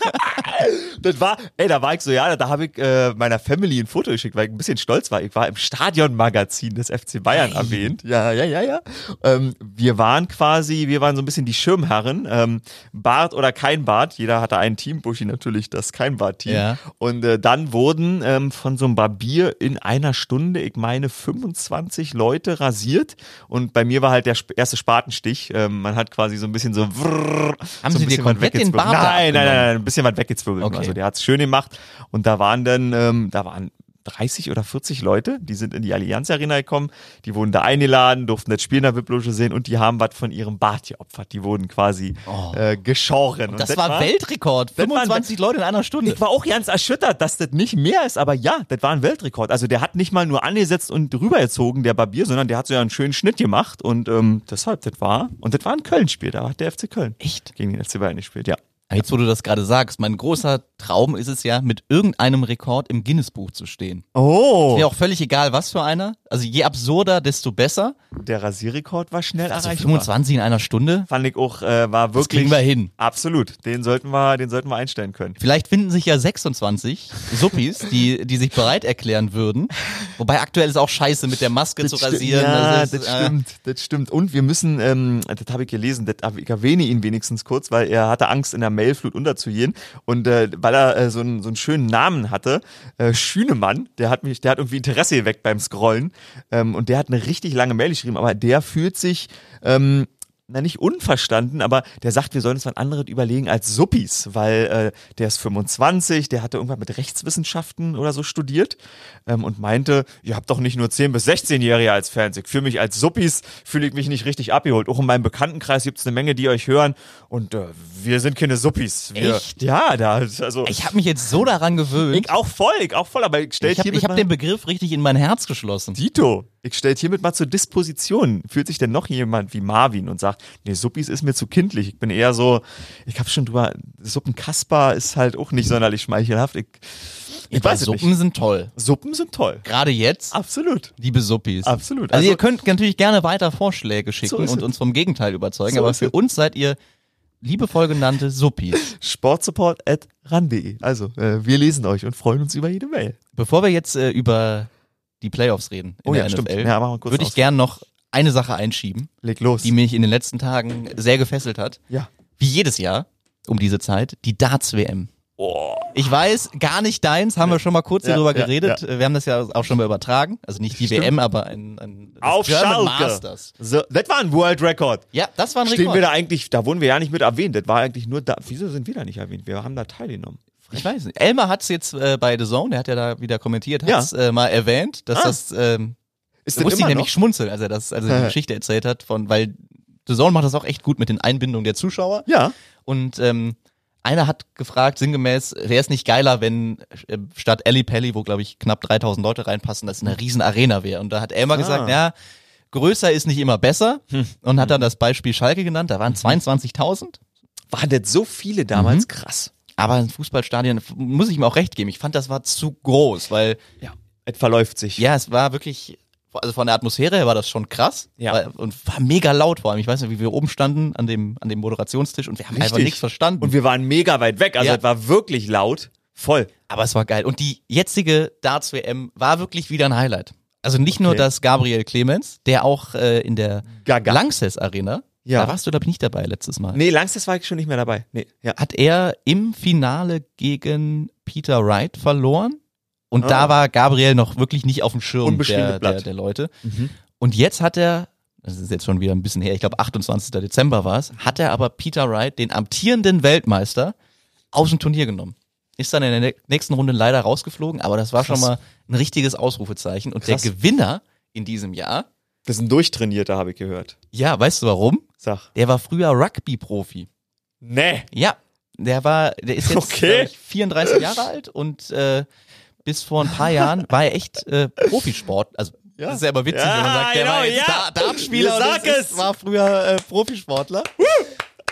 Das war, ey, da war ich so, ja, da habe ich äh, meiner Family ein Foto geschickt, weil ich ein bisschen stolz war. Ich war im Stadionmagazin des FC Bayern erwähnt. Ja, ja, ja, ja. Ähm, wir waren quasi, wir waren so ein bisschen die Schirmherren. Ähm, Bart oder kein Bart. Jeder hatte ein Team. Buschi natürlich das kein Bart-Team. Ja. Und äh, dann wurden ähm, von so einem Barbier in einer Stunde, ich meine, 25 Leute rasiert. Und bei mir war halt der erste Spatenstich. Ähm, man hat quasi so ein bisschen so. Vrrr, Haben so Sie dir komplett den da Nein, nein, nein, nein, ein bisschen was weggezwirbelt. Okay. Also der hat's schön gemacht. Und da waren dann, ähm, da waren 30 oder 40 Leute, die sind in die Allianz Arena gekommen, die wurden da eingeladen, durften das Spiel in der VIP-Loge sehen und die haben was von ihrem Bart geopfert. Die wurden quasi äh, geschoren. Und Das war Weltrekord. das war ein 25 Leute in einer Stunde. ich war auch ganz erschüttert, dass das nicht mehr ist, aber ja, das war ein Weltrekord. Also der hat nicht mal nur angesetzt und rübergezogen, der Barbier, sondern der hat so ja einen schönen Schnitt gemacht und ähm, deshalb, das war, und das war ein Köln-Spiel, da hat der FC Köln Echt? gegen den FC Bayern gespielt, ja. Jetzt, wo du das gerade sagst, mein großer Traum ist es ja, mit irgendeinem Rekord im Guinness-Buch zu stehen. Oh, Mir auch völlig egal, was für einer. Also je absurder, desto besser. der Rasierrekord war schnell Also erreichbar. 25 in einer Stunde, Fand ich auch, äh, war das wirklich. kriegen wir hin. Absolut, den sollten wir, den sollten wir einstellen können. Vielleicht finden sich ja 26 Suppis, die, die sich bereit erklären würden. Wobei aktuell ist auch scheiße, mit der Maske zu sti- rasieren. Ja, Das das, ist, äh, stimmt, das stimmt. Und wir müssen, ähm, das habe ich gelesen, das, ich erwähne ihn wenigstens kurz, weil er hatte Angst, in der Mailflut unterzugehen. Und äh, weil er äh, so, einen, so einen schönen Namen hatte, äh, Schünemann, der hat mich, der hat irgendwie Interesse geweckt beim Scrollen. Ähm, und der hat eine richtig lange Mail geschrieben, aber der fühlt sich ähm, na nicht unverstanden, aber der sagt, wir sollen uns was anderes überlegen als Suppis, weil äh, der ist 25, der hatte irgendwann mit Rechtswissenschaften oder so studiert ähm, und meinte, ihr habt doch nicht nur 10 bis 16-Jährige als Fans, ich fühle mich als Suppis, fühle ich mich nicht richtig abgeholt. Auch in meinem Bekanntenkreis gibt es eine Menge, die euch hören und äh, wir sind keine Suppis. Wir, Echt? Ja, da, also Ich habe mich jetzt so daran gewöhnt. ich auch voll, ich auch voll, aber ich stell Ich habe hab den Begriff richtig in mein Herz geschlossen. Dito, ich stelle hiermit mal zur Disposition. Fühlt sich denn noch jemand wie Marvin und sagt, nee, Suppis ist mir zu kindlich. Ich bin eher so, ich habe schon drüber, Suppenkasper ist halt auch nicht sonderlich schmeichelhaft. Ich, ich weiß Suppen nicht. sind toll. Suppen sind toll. Gerade jetzt, Absolut. liebe Suppis. Absolut. Also, Also- ihr könnt natürlich gerne weiter Vorschläge So schicken ist und uns vom Gegenteil überzeugen, So aber für uns seid ihr liebevoll genannte Suppis. Sportsupport at ran.de. Also, äh, wir lesen euch und freuen uns über jede Mail. Bevor wir jetzt äh, über die Playoffs reden in Oh ja, der stimmt. NFL, Ja, würde ich aus. gern noch eine Sache einschieben, Leg los. die mich in den letzten Tagen sehr gefesselt hat. ja. Wie jedes Jahr um diese Zeit, die Darts-WM. Oh. Ich weiß, gar nicht deins, haben wir schon mal kurz Ja, darüber ja, geredet. Wir haben das ja auch schon mal übertragen. Also nicht die Stimmt. WM, aber ein, ein das Auf German Schalke. Masters. So, das war ein World Record. Ja, das war ein Stehen Rekord. wir da eigentlich, da wurden wir ja nicht mit erwähnt. Das war eigentlich nur da. Wieso sind wir da nicht erwähnt? Wir haben da teilgenommen. Ich weiß nicht. Elmar hat's jetzt äh, bei The Zone, der hat ja da wieder kommentiert, Ja. hat's äh, mal erwähnt, dass Ah. das, ähm, Ist da musste ich nämlich noch? schmunzeln, als er das, als er die Geschichte erzählt hat, von, weil The Zone macht das auch echt gut mit den Einbindungen der Zuschauer. Ja. Und ähm, einer hat gefragt, sinngemäß, wäre es nicht geiler, wenn äh, statt Ellie Pelli, wo glaube ich knapp 3000 Leute reinpassen, das eine riesen Arena wäre. Und da hat Elmar Ah. gesagt, ja, größer ist nicht immer besser. Hm. Und hat dann das Beispiel Schalke genannt, da waren 22.000. Waren das so viele damals? Krass. Aber ein Fußballstadion, muss ich ihm auch recht geben, ich fand, das war zu groß, weil Ja. Es verläuft sich. Ja, es war wirklich, also von der Atmosphäre her war das schon krass. Ja. Weil, und war mega laut vor allem. Ich weiß nicht, wie wir oben standen an dem, an dem Moderationstisch und wir haben einfach Richtig. nichts verstanden. Und wir waren mega weit weg. Also Ja. es war wirklich laut. Voll. Aber es war geil. Und die jetzige Darts WM war wirklich wieder ein Highlight. Also nicht nur Okay. das Gabriel Clemens, der auch äh, in der Gaga. Lanxess Arena, Ja. da warst du glaube ich nicht dabei letztes Mal. Nee, Langstes war ich schon nicht mehr dabei. Nee. Ja. Hat er im Finale gegen Peter Wright verloren und Ah. da war Gabriel noch wirklich nicht auf dem Schirm der, der, der Leute. Und jetzt hat er, das ist jetzt schon wieder ein bisschen her, ich glaube 28. Dezember war es, hat er aber Peter Wright, den amtierenden Weltmeister, aus dem Turnier genommen. Ist dann in der nächsten Runde leider rausgeflogen, aber das war Krass. schon mal ein richtiges Ausrufezeichen. Und Krass. der Gewinner in diesem Jahr, Das ist ein Durchtrainierter, habe ich gehört. ja, weißt du warum? Sag. Der war früher Rugby-Profi. Nee. Ja, der war, der ist jetzt Okay. ich, 34 Jahre alt und äh, bis vor ein paar Jahren war er echt äh, Profisport. Also Ja. das ist ja immer witzig, Ja, wenn man sagt, der genau, war jetzt ja. da Dartspieler Ja, und es. ist, war früher äh, Profisportler.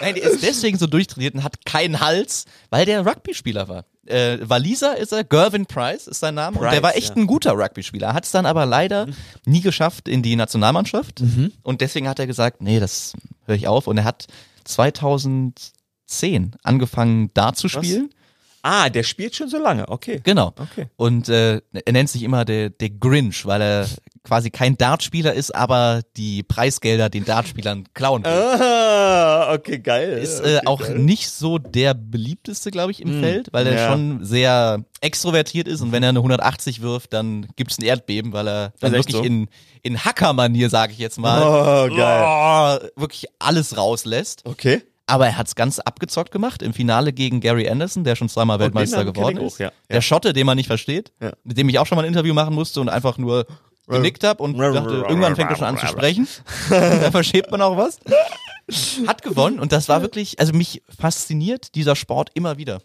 Nein, der ist deswegen so durchtrainiert und hat keinen Hals, weil der Rugby-Spieler war. Äh, Waliser ist er, Gervin Price ist sein Name und der Price, war echt ja. ein guter Rugby-Spieler. Hat es dann aber leider nie geschafft in die Nationalmannschaft und deswegen hat er gesagt, nee, das höre ich auf und er hat 2010 angefangen Dart zu spielen. Ah, der spielt schon so lange. Okay. Genau. Okay. Und äh, er nennt sich immer der, der Grinch, weil er quasi kein Dartspieler ist, aber die Preisgelder den Dartspielern klauen will. Ah, okay, geil. ist okay, äh, auch geil. nicht so der beliebteste, glaube ich, im Feld, weil er ja. schon sehr extrovertiert ist und wenn er eine 180 wirft, dann gibt's ein Erdbeben, weil er dann wirklich so? in, in Hacker-Manier, sage ich jetzt mal, Oh, geil. oh, wirklich alles rauslässt. Okay. Aber er hat's ganz abgezockt gemacht im Finale gegen Gary Anderson, der schon zweimal Weltmeister geworden ich auch, ist. ja. Der Schotte, den man nicht versteht, Ja. mit dem ich auch schon mal ein Interview machen musste und einfach nur genickt habe und dachte, irgendwann fängt er schon an zu sprechen. da verschiebt man auch was. Hat gewonnen und das war wirklich, also mich fasziniert dieser Sport immer wieder.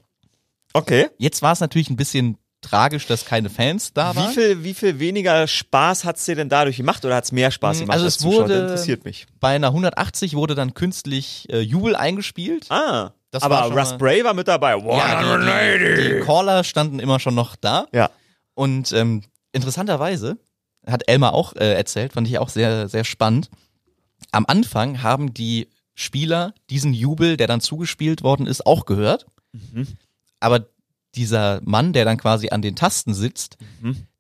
Okay. Jetzt war es natürlich ein bisschen tragisch, dass keine Fans da waren. Wie viel, wie viel weniger Spaß hat's dir denn dadurch gemacht oder hat's mehr Spaß Mm, gemacht? also als es wurde- Das interessiert mich. Bei einer 180 wurde dann künstlich äh, Jubel eingespielt. Ah, Das war aber Russ Bray war mit dabei. Ja, die, die, die Caller standen immer schon noch da. Ja. Und ähm, interessanterweise hat Elmar auch äh, erzählt, fand ich auch sehr, sehr spannend. Am Anfang haben die Spieler diesen Jubel, der dann zugespielt worden ist, auch gehört. Aber dieser Mann, der dann quasi an den Tasten sitzt,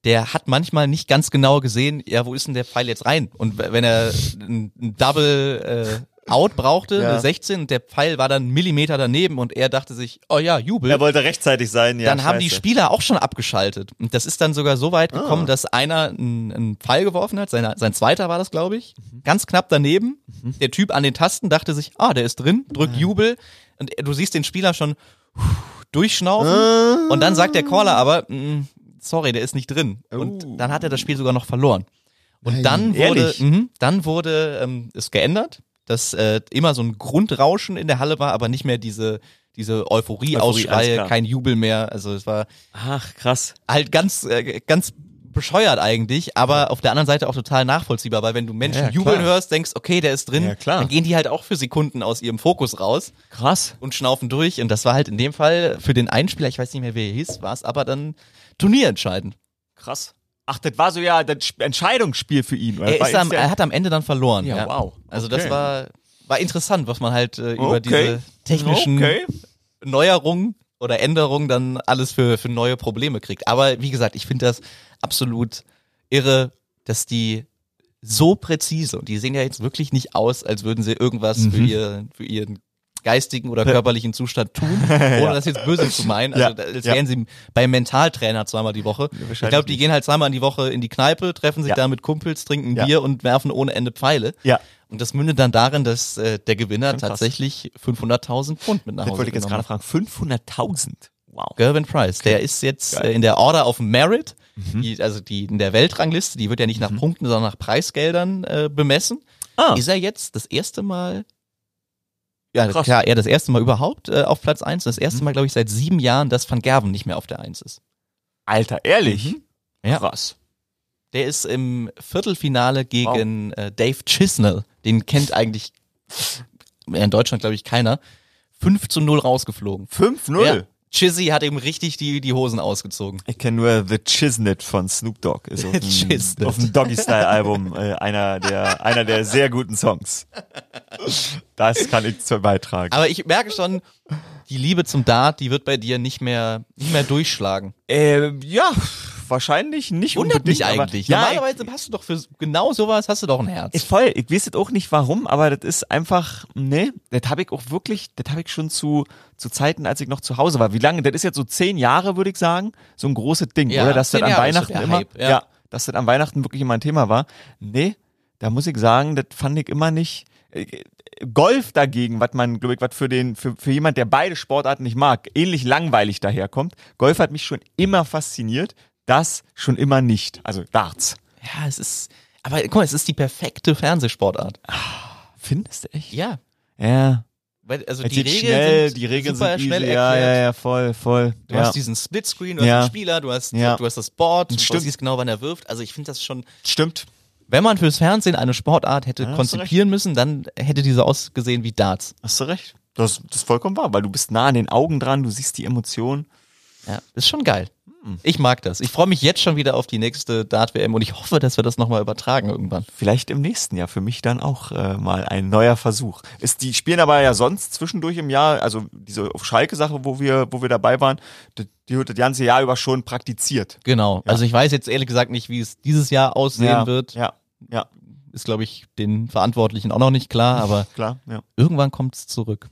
der hat manchmal nicht ganz genau gesehen, ja, wo ist denn der Pfeil jetzt rein? Und wenn er ein ein Double Out brauchte, Ja. eine 16, und der Pfeil war dann einen Millimeter daneben und er dachte sich, oh ja, Jubel. Er wollte rechtzeitig sein, ja. dann haben die scheiße. Spieler auch schon abgeschaltet. Und das ist dann sogar so weit gekommen, Ah. dass einer einen, einen Pfeil geworfen hat, seiner, sein zweiter war das, glaube ich, Mhm. ganz knapp daneben. Der Typ an den Tasten dachte sich, ah, der ist drin, drückt Ah. Jubel und du siehst den Spieler schon durchschnaufen Ah. Und dann sagt der Caller aber, "Mm, sorry, der ist nicht drin. Und Oh. dann hat er das Spiel sogar noch verloren. Und dann wurde, mhm, dann wurde ähm, es geändert, dass äh, immer so ein Grundrauschen in der Halle war, aber nicht mehr diese diese Euphorie, Euphorie-Ausschreie, klar. kein Jubel mehr. Also es war Ach, krass. halt ganz, äh, ganz bescheuert eigentlich, aber auf der anderen Seite auch total nachvollziehbar, weil wenn du Menschen Ja, jubeln klar. hörst, denkst, okay, der ist drin, Ja, klar. dann gehen die halt auch für Sekunden aus ihrem Fokus raus Krass. und schnaufen durch. Und das war halt in dem Fall für den Einspieler, ich weiß nicht mehr, wer er hieß, war es aber dann turnierentscheidend. Krass. Ach, das war so ja das Sp- Entscheidungsspiel für ihn. oder? Er, ist am, er hat am Ende dann verloren. Ja, wow. Also Okay. das war, war interessant, was man halt äh, über Okay. diese technischen Okay. Neuerungen oder Änderungen dann alles für, für neue Probleme kriegt. Aber wie gesagt, ich finde das absolut irre, dass die so präzise, und die sehen ja jetzt wirklich nicht aus, als würden sie irgendwas für, Mhm. ihr, für ihren geistigen oder körperlichen Zustand tun, ohne das jetzt böse zu meinen. Also Ja, ja. wären sie beim Mentaltrainer zweimal die Woche. Ich glaube, die nicht. gehen halt zweimal in die Woche in die Kneipe, treffen sich Ja. da mit Kumpels, trinken Ja. Bier und werfen ohne Ende Pfeile. Ja. Und das mündet dann darin, dass äh, der Gewinner krass. tatsächlich 500.000 Pfund mit nach Hause wollte ich jetzt gerade fragen. 500.000. Wow. Gervin Price, der ist jetzt Geil. äh, in der Order of Merit, Mhm. die, also die in der Weltrangliste, die wird ja nicht nach Punkten, sondern nach Preisgeldern äh, bemessen. Ah. Ist er jetzt das erste Mal, ja Krass. klar, er das erste Mal überhaupt äh, auf Platz eins. Das Mhm. erste Mal, glaube ich, seit sieben Jahren, dass Van Gerven nicht mehr auf der Eins ist. Alter, ehrlich? Ja. Krass. Der ist im Viertelfinale gegen äh, Dave Chisnell. Den kennt eigentlich in Deutschland, glaube ich, keiner. 5 zu 0 rausgeflogen. 5-0. Ja. Chizzy hat ihm richtig die, die Hosen ausgezogen. Ich kenne nur The Chiznit von Snoop Dogg. Ist auf dem, auf dem Doggy-Style-Album äh, einer, der, einer der sehr guten Songs. Das kann ich zur beitragen. Aber ich merke schon, die Liebe zum Dart, die wird bei dir nicht mehr, nicht mehr durchschlagen. Äh, ja, wahrscheinlich nicht Wundert mich aber- eigentlich. Ja, Normalerweise hast du doch für genau sowas hast du doch ein Herz. Ich voll, ich weiß jetzt auch nicht warum, aber das ist einfach, nee, das habe ich auch wirklich, das habe ich schon zu, zu Zeiten, als ich noch zu Hause war. Wie lange? Das ist jetzt so zehn Jahre, würde ich sagen, so ein großes Ding, Ja, oder? Dass das an Jahre Weihnachten immer, Hype, ja. dass das an Weihnachten wirklich immer ein Thema war. Nee, da muss ich sagen, das fand ich immer nicht. äh, Golf dagegen, was man, glaube ich, was für den, für, für jemand, der beide Sportarten nicht mag, ähnlich langweilig daherkommt. Golf hat mich schon immer fasziniert, das schon immer nicht. Also Darts. ja, es ist, aber guck mal, es ist die perfekte Fernsehsportart. Findest du echt? Ja. Ja. Weil, also die Regeln schnell, sind die Regeln super sind schnell easy. Ja, erklärt. ja, ja, voll, voll. Du ja. hast diesen Splitscreen, du hast Ja. den Spieler, du hast, Ja. du hast das Board, du Stimmt. siehst genau, wann er wirft. Also ich finde das schon, Stimmt. wenn man fürs Fernsehen eine Sportart hätte Ja, hast du konzipieren müssen, dann hätte diese ausgesehen wie Darts. Hast du recht. Das, das ist vollkommen wahr, weil du bist nah an den Augen dran, du siehst die Emotionen. Ja, ist schon geil. Hm. Ich mag das. Ich freue mich jetzt schon wieder auf die nächste Dart-WM und ich hoffe, dass wir das nochmal übertragen irgendwann. Vielleicht im nächsten Jahr für mich dann auch äh, mal ein neuer Versuch. Ist, die spielen aber ja sonst zwischendurch im Jahr, also diese auf Schalke-Sache, wo wir, wo wir dabei waren, die, die wird das ganze Jahr über schon praktiziert. Genau. Ja. Also ich weiß jetzt ehrlich gesagt nicht, wie es dieses Jahr aussehen ja, wird. Ja, ja, Ist, glaube ich, den Verantwortlichen auch noch nicht klar, aber klar, ja. irgendwann kommt es zurück.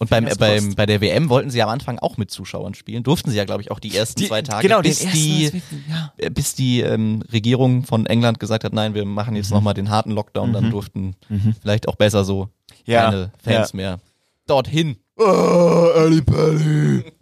Und beim, beim, bei der WM wollten sie am Anfang auch mit Zuschauern spielen. Durften sie ja, glaube ich, auch die ersten zwei Tage, genau, bis, den die, ersten, ja. äh, bis die ähm, Regierung von England gesagt hat, nein, wir machen jetzt nochmal den harten Lockdown, dann durften vielleicht auch besser so Mhm. Ja, keine Fans ja. mehr dorthin. Oh, Ali.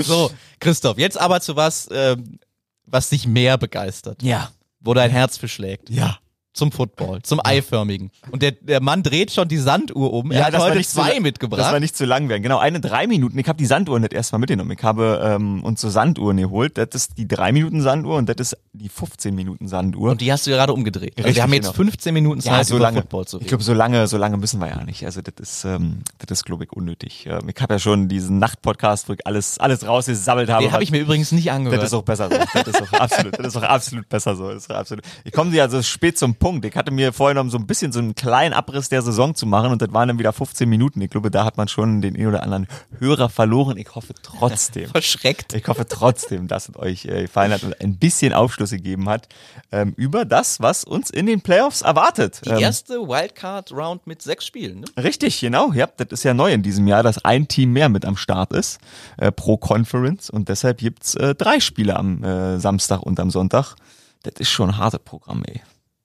So, Christoph, jetzt aber zu was, ähm, was dich mehr begeistert, Ja, wo dein Herz für schlägt. ja. Zum Football, zum eiförmigen. Und der, der Mann dreht schon die Sanduhr um. Er hat das war heute nicht zu zwei la- mitgebracht. Das war nicht zu lang werden. Genau, eine drei Minuten. Ich habe die Sanduhr nicht erstmal mitgenommen. Ich habe ähm, uns so Sanduhren geholt. Das ist die drei Minuten Sanduhr und das ist die 15 Minuten Sanduhr. Und die hast du gerade umgedreht. Also Richtig, wir haben jetzt genau. 15 Minuten Zeit, ja, so über lange. Football zu Ich reden. glaube, so lange, so lange müssen wir ja nicht. Also das ist, ähm, das ist glaube ich unnötig. Ähm, ich habe ja schon diesen Nachtpodcast, wo ich alles, alles rausgesammelt habe. Den habe ich mir übrigens nicht angehört. das ist auch besser so. Das ist auch absolut, das ist auch absolut besser so. Das ist absolut. Ich komme ja so spät zum Punkt. Ich hatte mir noch so ein bisschen so einen kleinen Abriss der Saison zu machen und das waren dann wieder 15 Minuten. Ich glaube, da hat man schon den einen oder anderen Hörer verloren. Ich hoffe trotzdem. Verschreckt. Ich hoffe trotzdem, dass es euch äh, gefallen hat und ein bisschen Aufschluss gegeben hat ähm, über das, was uns in den Playoffs erwartet. Die Ähm, erste Wildcard-Round mit sechs Spielen, ne? Richtig, genau. Ja, das ist ja neu in diesem Jahr, dass ein Team mehr mit am Start ist äh, pro Conference und deshalb gibt's äh, drei Spiele am äh, Samstag und am Sonntag. Das ist schon ein hartes Programm, ey.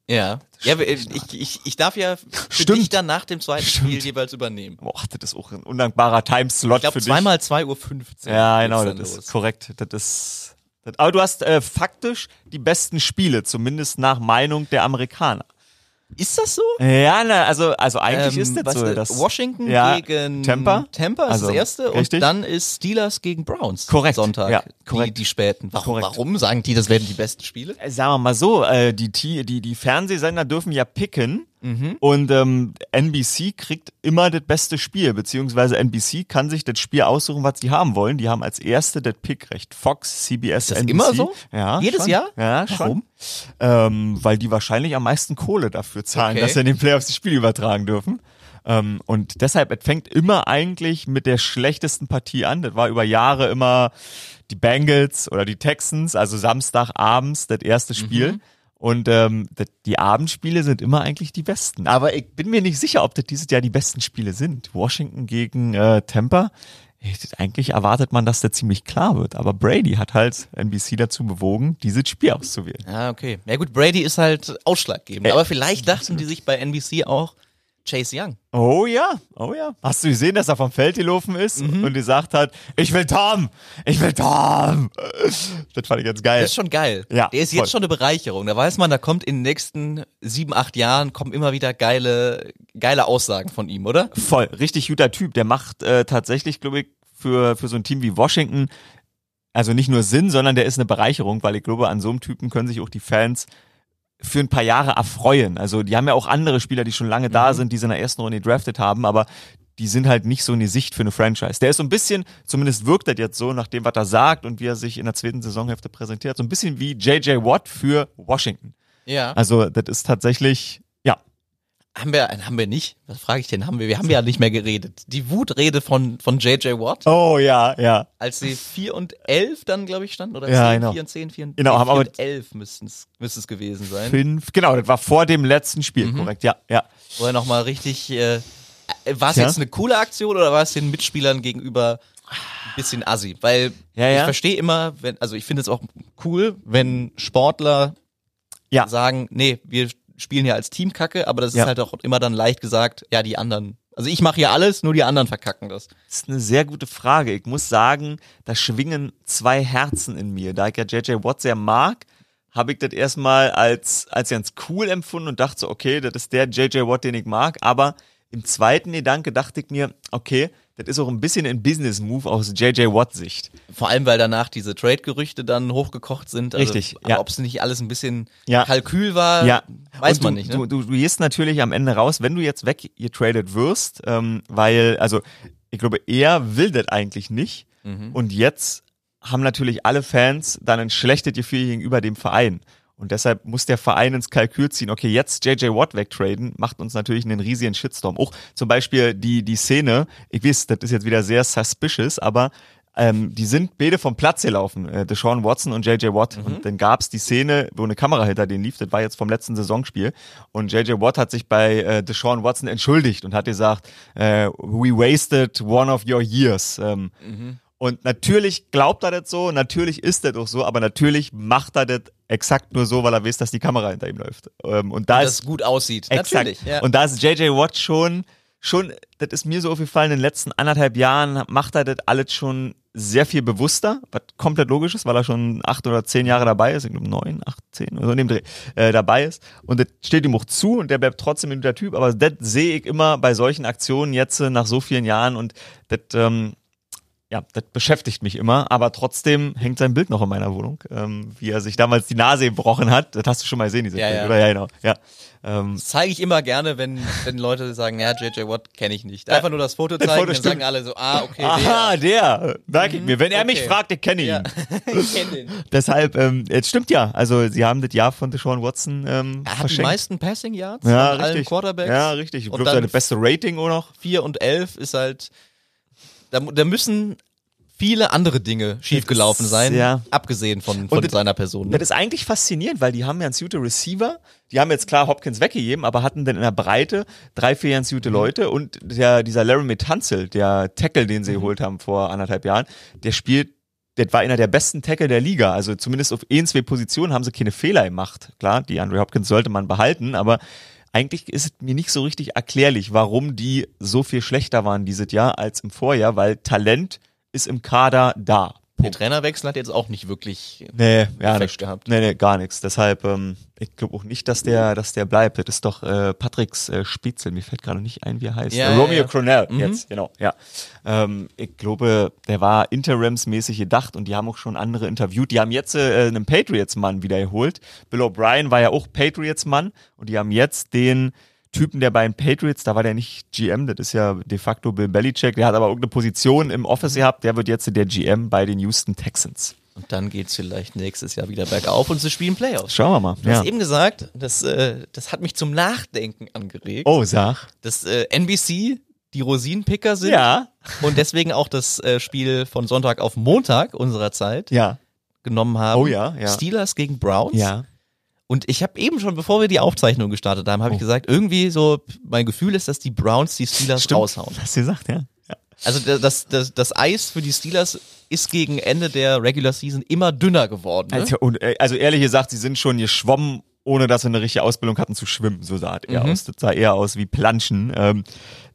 Ja. Ja, ich, ich, ich darf ja für Stimmt. dich dann nach dem zweiten Spiel jeweils übernehmen. Boah, das ist auch ein undankbarer Timeslot Ich glaube, für dich. zweimal 2.15 Uhr. Ja, genau, das dann ist korrekt. Das ist. Das, aber du hast äh, faktisch die besten Spiele, zumindest nach Meinung der Amerikaner. Ist das so? Ja, na, also, also eigentlich Ähm, ist das so. Das, Washington ja, gegen Tampa. Tampa ist Also, das erste richtig. und dann ist Steelers gegen Browns Korrekt, Sonntag. ja, Die, korrekt. die späten. Warum, Korrekt. warum sagen die, das werden die besten Spiele? Äh, Sagen wir mal so, äh, die, die, die Fernsehsender dürfen ja picken Mhm. und ähm, NBC kriegt immer das beste Spiel, beziehungsweise NBC kann sich das Spiel aussuchen, was sie haben wollen. Die haben als erste das Pickrecht. Fox, CBS, das NBC. immer so? Ja. Jedes schon. Jahr? Ja, schon. Ähm, weil die wahrscheinlich am meisten Kohle dafür zahlen, Okay. dass sie in den Playoffs die Spiele übertragen dürfen. Ähm, und deshalb, es fängt immer eigentlich mit der schlechtesten Partie an. Das war über Jahre immer die Bengals oder die Texans, also Samstagabends das erste Spiel. Und ähm, die Abendspiele sind immer eigentlich die besten. Aber ich bin mir nicht sicher, ob das dieses Jahr die besten Spiele sind. Washington gegen äh, Tampa. Eigentlich erwartet man, dass der ziemlich klar wird. Aber Brady hat halt NBC dazu bewogen, dieses Spiel auszuwählen. Ja, okay. Ja gut, Brady ist halt ausschlaggebend. Ey, Aber vielleicht dachten die sich bei NBC auch Chase Young. Oh ja, oh ja. Hast du gesehen, dass er vom Feld gelaufen ist und gesagt hat, ich will Tom, ich will Tom. Das fand ich ganz geil. Das ist schon geil. Ja, Der ist voll. jetzt schon eine Bereicherung. Da weiß man, da kommt in den nächsten sieben, acht Jahren kommen immer wieder geile, geile Aussagen von ihm, oder? Voll, richtig guter Typ. Der macht äh, tatsächlich, glaube ich, für, für so ein Team wie Washington, also nicht nur Sinn, sondern der ist eine Bereicherung, weil ich glaube, an so einem Typen können sich auch die Fans für ein paar Jahre erfreuen. Also die haben ja auch andere Spieler, die schon lange da sind, die sie in der ersten Runde gedraftet haben, aber die sind halt nicht so eine Sicht für eine Franchise. Der ist so ein bisschen, zumindest wirkt das jetzt so, nach dem, was er sagt und wie er sich in der zweiten Saisonhälfte präsentiert, so ein bisschen wie JJ Watt für Washington. Ja. Also das ist tatsächlich, Haben wir, haben wir nicht? Was frage ich denn? Haben wir? Wir haben ja nicht mehr geredet. Die Wutrede von, von JJ Watt, Oh ja, ja. als sie 4 und 11 dann, glaube ich, standen, oder Ja, 10, genau. 4 und 10, 4 und, Genau, nee, haben 4 aber- und 11 müssten es müsste es gewesen sein. Fünf, genau, das war vor dem letzten Spiel, korrekt, ja, ja. Wo er nochmal richtig, äh, war es Tja. jetzt eine coole Aktion oder war es den Mitspielern gegenüber ein bisschen assi? Weil Ja, ich ja. verstehe immer, wenn, also ich finde es auch cool, wenn Sportler Ja. sagen, nee, wir spielen ja als Team Kacke, aber das ist Ja. halt auch immer dann leicht gesagt, ja, die anderen. Also ich mache hier alles, nur die anderen verkacken das. Das ist eine sehr gute Frage. Ich muss sagen, da schwingen zwei Herzen in mir. Da ich ja JJ Watt sehr mag, habe ich das erstmal als, als ganz cool empfunden und dachte so, okay, das ist der JJ Watt, den ich mag. Aber im zweiten Gedanke dachte ich mir, okay, das ist auch ein bisschen ein Business-Move aus JJ Watt-Sicht. Vor allem, weil danach diese Trade-Gerüchte dann hochgekocht sind. Also, Richtig, ja. Ob es nicht alles ein bisschen Ja. Kalkül war, Ja, weiß Und man du, nicht. Ne? Du, du, du gehst natürlich am Ende raus, wenn du jetzt weggetradet wirst, ähm, weil, also ich glaube, er will das eigentlich nicht. Mhm. Und jetzt haben natürlich alle Fans dann ein schlechtes Gefühl gegenüber dem Verein. Und deshalb muss der Verein ins Kalkül ziehen, okay, jetzt JJ Watt wegtraden, macht uns natürlich einen riesigen Shitstorm. Auch zum Beispiel die, die Szene, ich weiß, das ist jetzt wieder sehr suspicious, aber ähm, die sind beide vom Platz gelaufen, äh, Deshaun Watson und JJ Watt. Und dann gab's die Szene, wo eine Kamera hinter denen lief, das war jetzt vom letzten Saisonspiel. Und JJ Watt hat sich bei äh, Deshaun Watson entschuldigt und hat gesagt, äh, we wasted one of your years. Ähm, Und natürlich glaubt er das so, natürlich ist das auch so, aber natürlich macht er das exakt nur so, weil er weiß, dass die Kamera hinter ihm läuft. Ähm, und da dass ist es gut aussieht. Exakt. Natürlich. Ja. Und da ist JJ Watt schon, schon, das ist mir so aufgefallen, in den letzten anderthalb Jahren macht er das alles schon sehr viel bewusster, was komplett logisch ist, weil er schon acht oder zehn Jahre dabei ist, ich glaube neun, acht, zehn, oder so in dem Dreh, äh, dabei ist. Und das steht ihm auch zu und der bleibt trotzdem ein guter Typ, aber das sehe ich immer bei solchen Aktionen jetzt äh, nach so vielen Jahren und das, ähm, ja, das beschäftigt mich immer, aber trotzdem hängt sein Bild noch in meiner Wohnung, ähm, wie er sich damals die Nase gebrochen hat. Das hast du schon mal gesehen, diese Ja, Bild, ja. oder? Ja, genau. Ja. Ähm, Das zeige ich immer gerne, wenn, wenn Leute sagen, ja, JJ Watt kenne ich nicht. Einfach nur das Foto Das zeigen, Foto dann stimmt. sagen alle so, ah, okay, aha, der, merke ich mir. Wenn er mich okay. fragt, ich kenne ihn. der. Ja, ich kenne den. Deshalb, ähm, es stimmt ja. Also sie haben das Jahr von Deshaun Watson ähm, Er hat die verschenkt. meisten Passing Yards ja, von allen richtig. Quarterbacks. Ja, richtig. Ich glaube, seine beste Rating auch noch. 4 und 11 ist halt, da, da müssen viele andere Dinge schiefgelaufen sein, ja. abgesehen von, von das- seiner Person. Das ist eigentlich faszinierend, weil die haben ja einen Suite Receiver. Die haben jetzt klar Hopkins weggegeben, aber hatten dann in der Breite drei, vier ganz Mhm. gute Leute und der, dieser Laramie Tunzel, der Tackle, den sie Mhm. geholt haben vor anderthalb Jahren, der spielt das war einer der besten Tackle der Liga. Also zumindest auf ein, zwei Positionen haben sie keine Fehler gemacht. Klar, die Andre Hopkins sollte man behalten, aber eigentlich ist es mir nicht so richtig erklärlich, warum die so viel schlechter waren dieses Jahr als im Vorjahr, weil Talent ist im Kader da. Der Trainerwechsel hat jetzt auch nicht wirklich Nee, ja, Effekt gehabt. Nee, nee, gar nichts. Deshalb, ähm, ich glaube auch nicht, dass der, dass der bleibt. Das ist doch äh, Patricks äh, Spitzel. Mir fällt gerade nicht ein, wie er heißt. Ja, äh, Romeo ja. Cronell, Mhm. jetzt, genau, ja. Ähm, ich glaube, der war interimsmäßig gedacht und die haben auch schon andere interviewt. Die haben jetzt äh, einen Patriots-Mann wieder geholt. Bill O'Brien war ja auch Patriots-Mann und die haben jetzt den Typen, der bei den Patriots, da war der nicht GM, das ist ja de facto Bill Belichick, der hat aber irgendeine Position im Office gehabt, der wird jetzt der GM bei den Houston Texans. Und dann geht's vielleicht nächstes Jahr wieder bergauf und sie spielen Playoffs. Schauen wir mal. Du hast eben gesagt, das, äh, das hat mich zum Nachdenken angeregt, Oh, sag. dass äh, NBC die Rosinenpicker sind Ja, und deswegen auch das äh, Spiel von Sonntag auf Montag unserer Zeit ja, genommen haben. Oh ja, ja. Steelers gegen Browns. ja. Und ich habe eben schon, bevor wir die Aufzeichnung gestartet haben, habe Oh. ich gesagt, irgendwie so, mein Gefühl ist, dass die Browns die Steelers raushauen. Hast du gesagt, ja? ja. Also da- das, das, das Eis für die Steelers ist gegen Ende der Regular Season immer dünner geworden. Ne? Also, äh, also ehrlich gesagt, sie sind schon geschwommen, ohne dass sie eine richtige Ausbildung hatten zu schwimmen. So sah es eher Mhm. aus. Das sah eher aus wie Planschen. Ähm,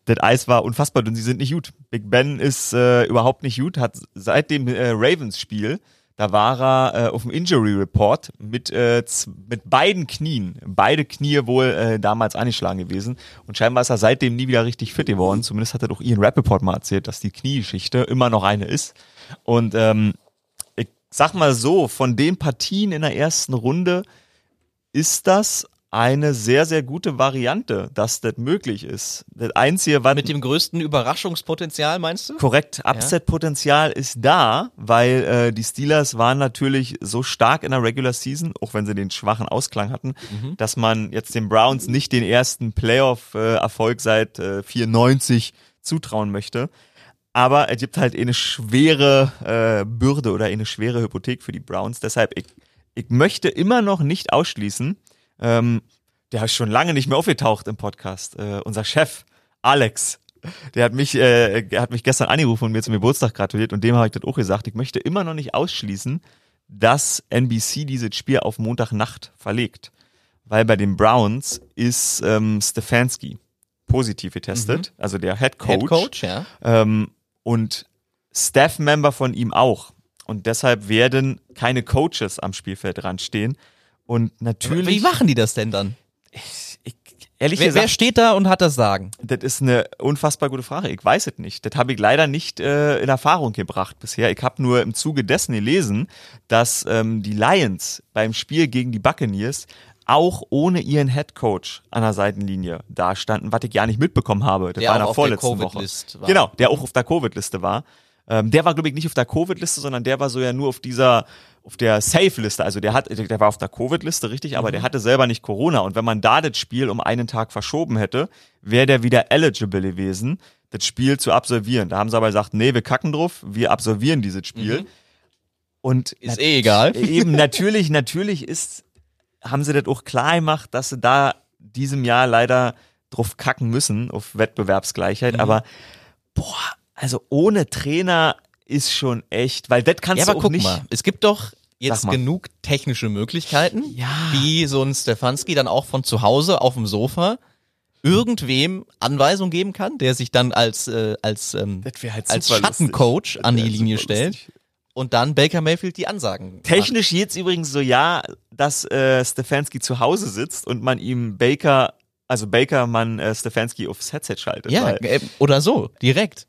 das Eis war unfassbar dünn, sie sind nicht gut. Big Ben ist äh, überhaupt nicht gut, hat seit dem äh, Ravens-Spiel, da war er äh, auf dem Injury Report mit, äh, mit beiden Knien, beide Knie wohl äh, damals angeschlagen gewesen. Und scheinbar ist er seitdem nie wieder richtig fit geworden. Zumindest hat er doch Ian Rappaport mal erzählt, dass die Kniegeschichte immer noch eine ist. Und ähm, ich sag mal so, von den Partien in der ersten Runde ist das eine sehr, sehr gute Variante, dass das möglich ist. Das Einzige, was Mit dem größten Überraschungspotenzial, meinst du? korrekt, Upset-Potenzial ist da, weil äh, die Steelers waren natürlich so stark in der Regular Season, auch wenn sie den schwachen Ausklang hatten, dass man jetzt den Browns nicht den ersten Playoff-Erfolg seit äh, 94 zutrauen möchte. Aber es gibt halt eine schwere äh, Bürde oder eine schwere Hypothek für die Browns. Deshalb, ich, ich möchte immer noch nicht ausschließen, ähm, der ist schon lange nicht mehr aufgetaucht im Podcast, äh, unser Chef, Alex, der hat mich, äh, hat mich gestern angerufen und mir zum Geburtstag gratuliert und dem habe ich das auch gesagt. Ich möchte immer noch nicht ausschließen, dass NBC dieses Spiel auf Montagnacht verlegt. Weil bei den Browns ist ähm, Stefanski positiv getestet, also der Head Coach. Head Coach, ja. Ähm, und Staff-Member von ihm auch. Und deshalb werden keine Coaches am Spielfeld dran stehen. Und natürlich. Wie machen die das denn dann? ich, ehrlich Wer, gesagt, wer steht da und hat das Sagen? das ist eine unfassbar gute Frage. Ich weiß es nicht. Das habe ich leider nicht äh, in Erfahrung gebracht bisher. Ich habe nur im Zuge dessen gelesen, dass ähm, die Lions beim Spiel gegen die Buccaneers auch ohne ihren Head Coach an der Seitenlinie dastanden, was ich ja nicht mitbekommen habe. Das Der war in der auf der vorletzten Woche. War. Genau, der auch auf der Covid-Liste war. Ähm, der war, glaube ich, nicht auf der Covid-Liste, sondern der war so ja nur auf dieser, auf der Safe-Liste. Also der hat, der war auf der Covid-Liste, richtig, aber der hatte selber nicht Corona. Und wenn man da das Spiel um einen Tag verschoben hätte, wäre der wieder eligible gewesen, das Spiel zu absolvieren. Da haben sie aber gesagt, nee, wir kacken drauf, wir absolvieren dieses Spiel. Und Ist eh egal. eben natürlich, natürlich ist, haben sie das auch klar gemacht, dass sie da diesem Jahr leider drauf kacken müssen, auf Wettbewerbsgleichheit, Mhm. aber boah, also ohne Trainer ist schon echt, weil das kannst Ja, du aber auch guck nicht. mal, es gibt doch jetzt genug technische Möglichkeiten, Ja. wie so ein Stefanski dann auch von zu Hause auf dem Sofa irgendwem Anweisung geben kann, der sich dann als äh, als ähm, halt als Schattencoach an die Linie stellt lustig. und dann Baker Mayfield die Ansagen. Technisch jetzt übrigens so ja, dass äh, Stefanski zu Hause sitzt und man ihm Baker, also Baker man äh, Stefanski aufs Headset schaltet. Ja, äh, oder so, direkt.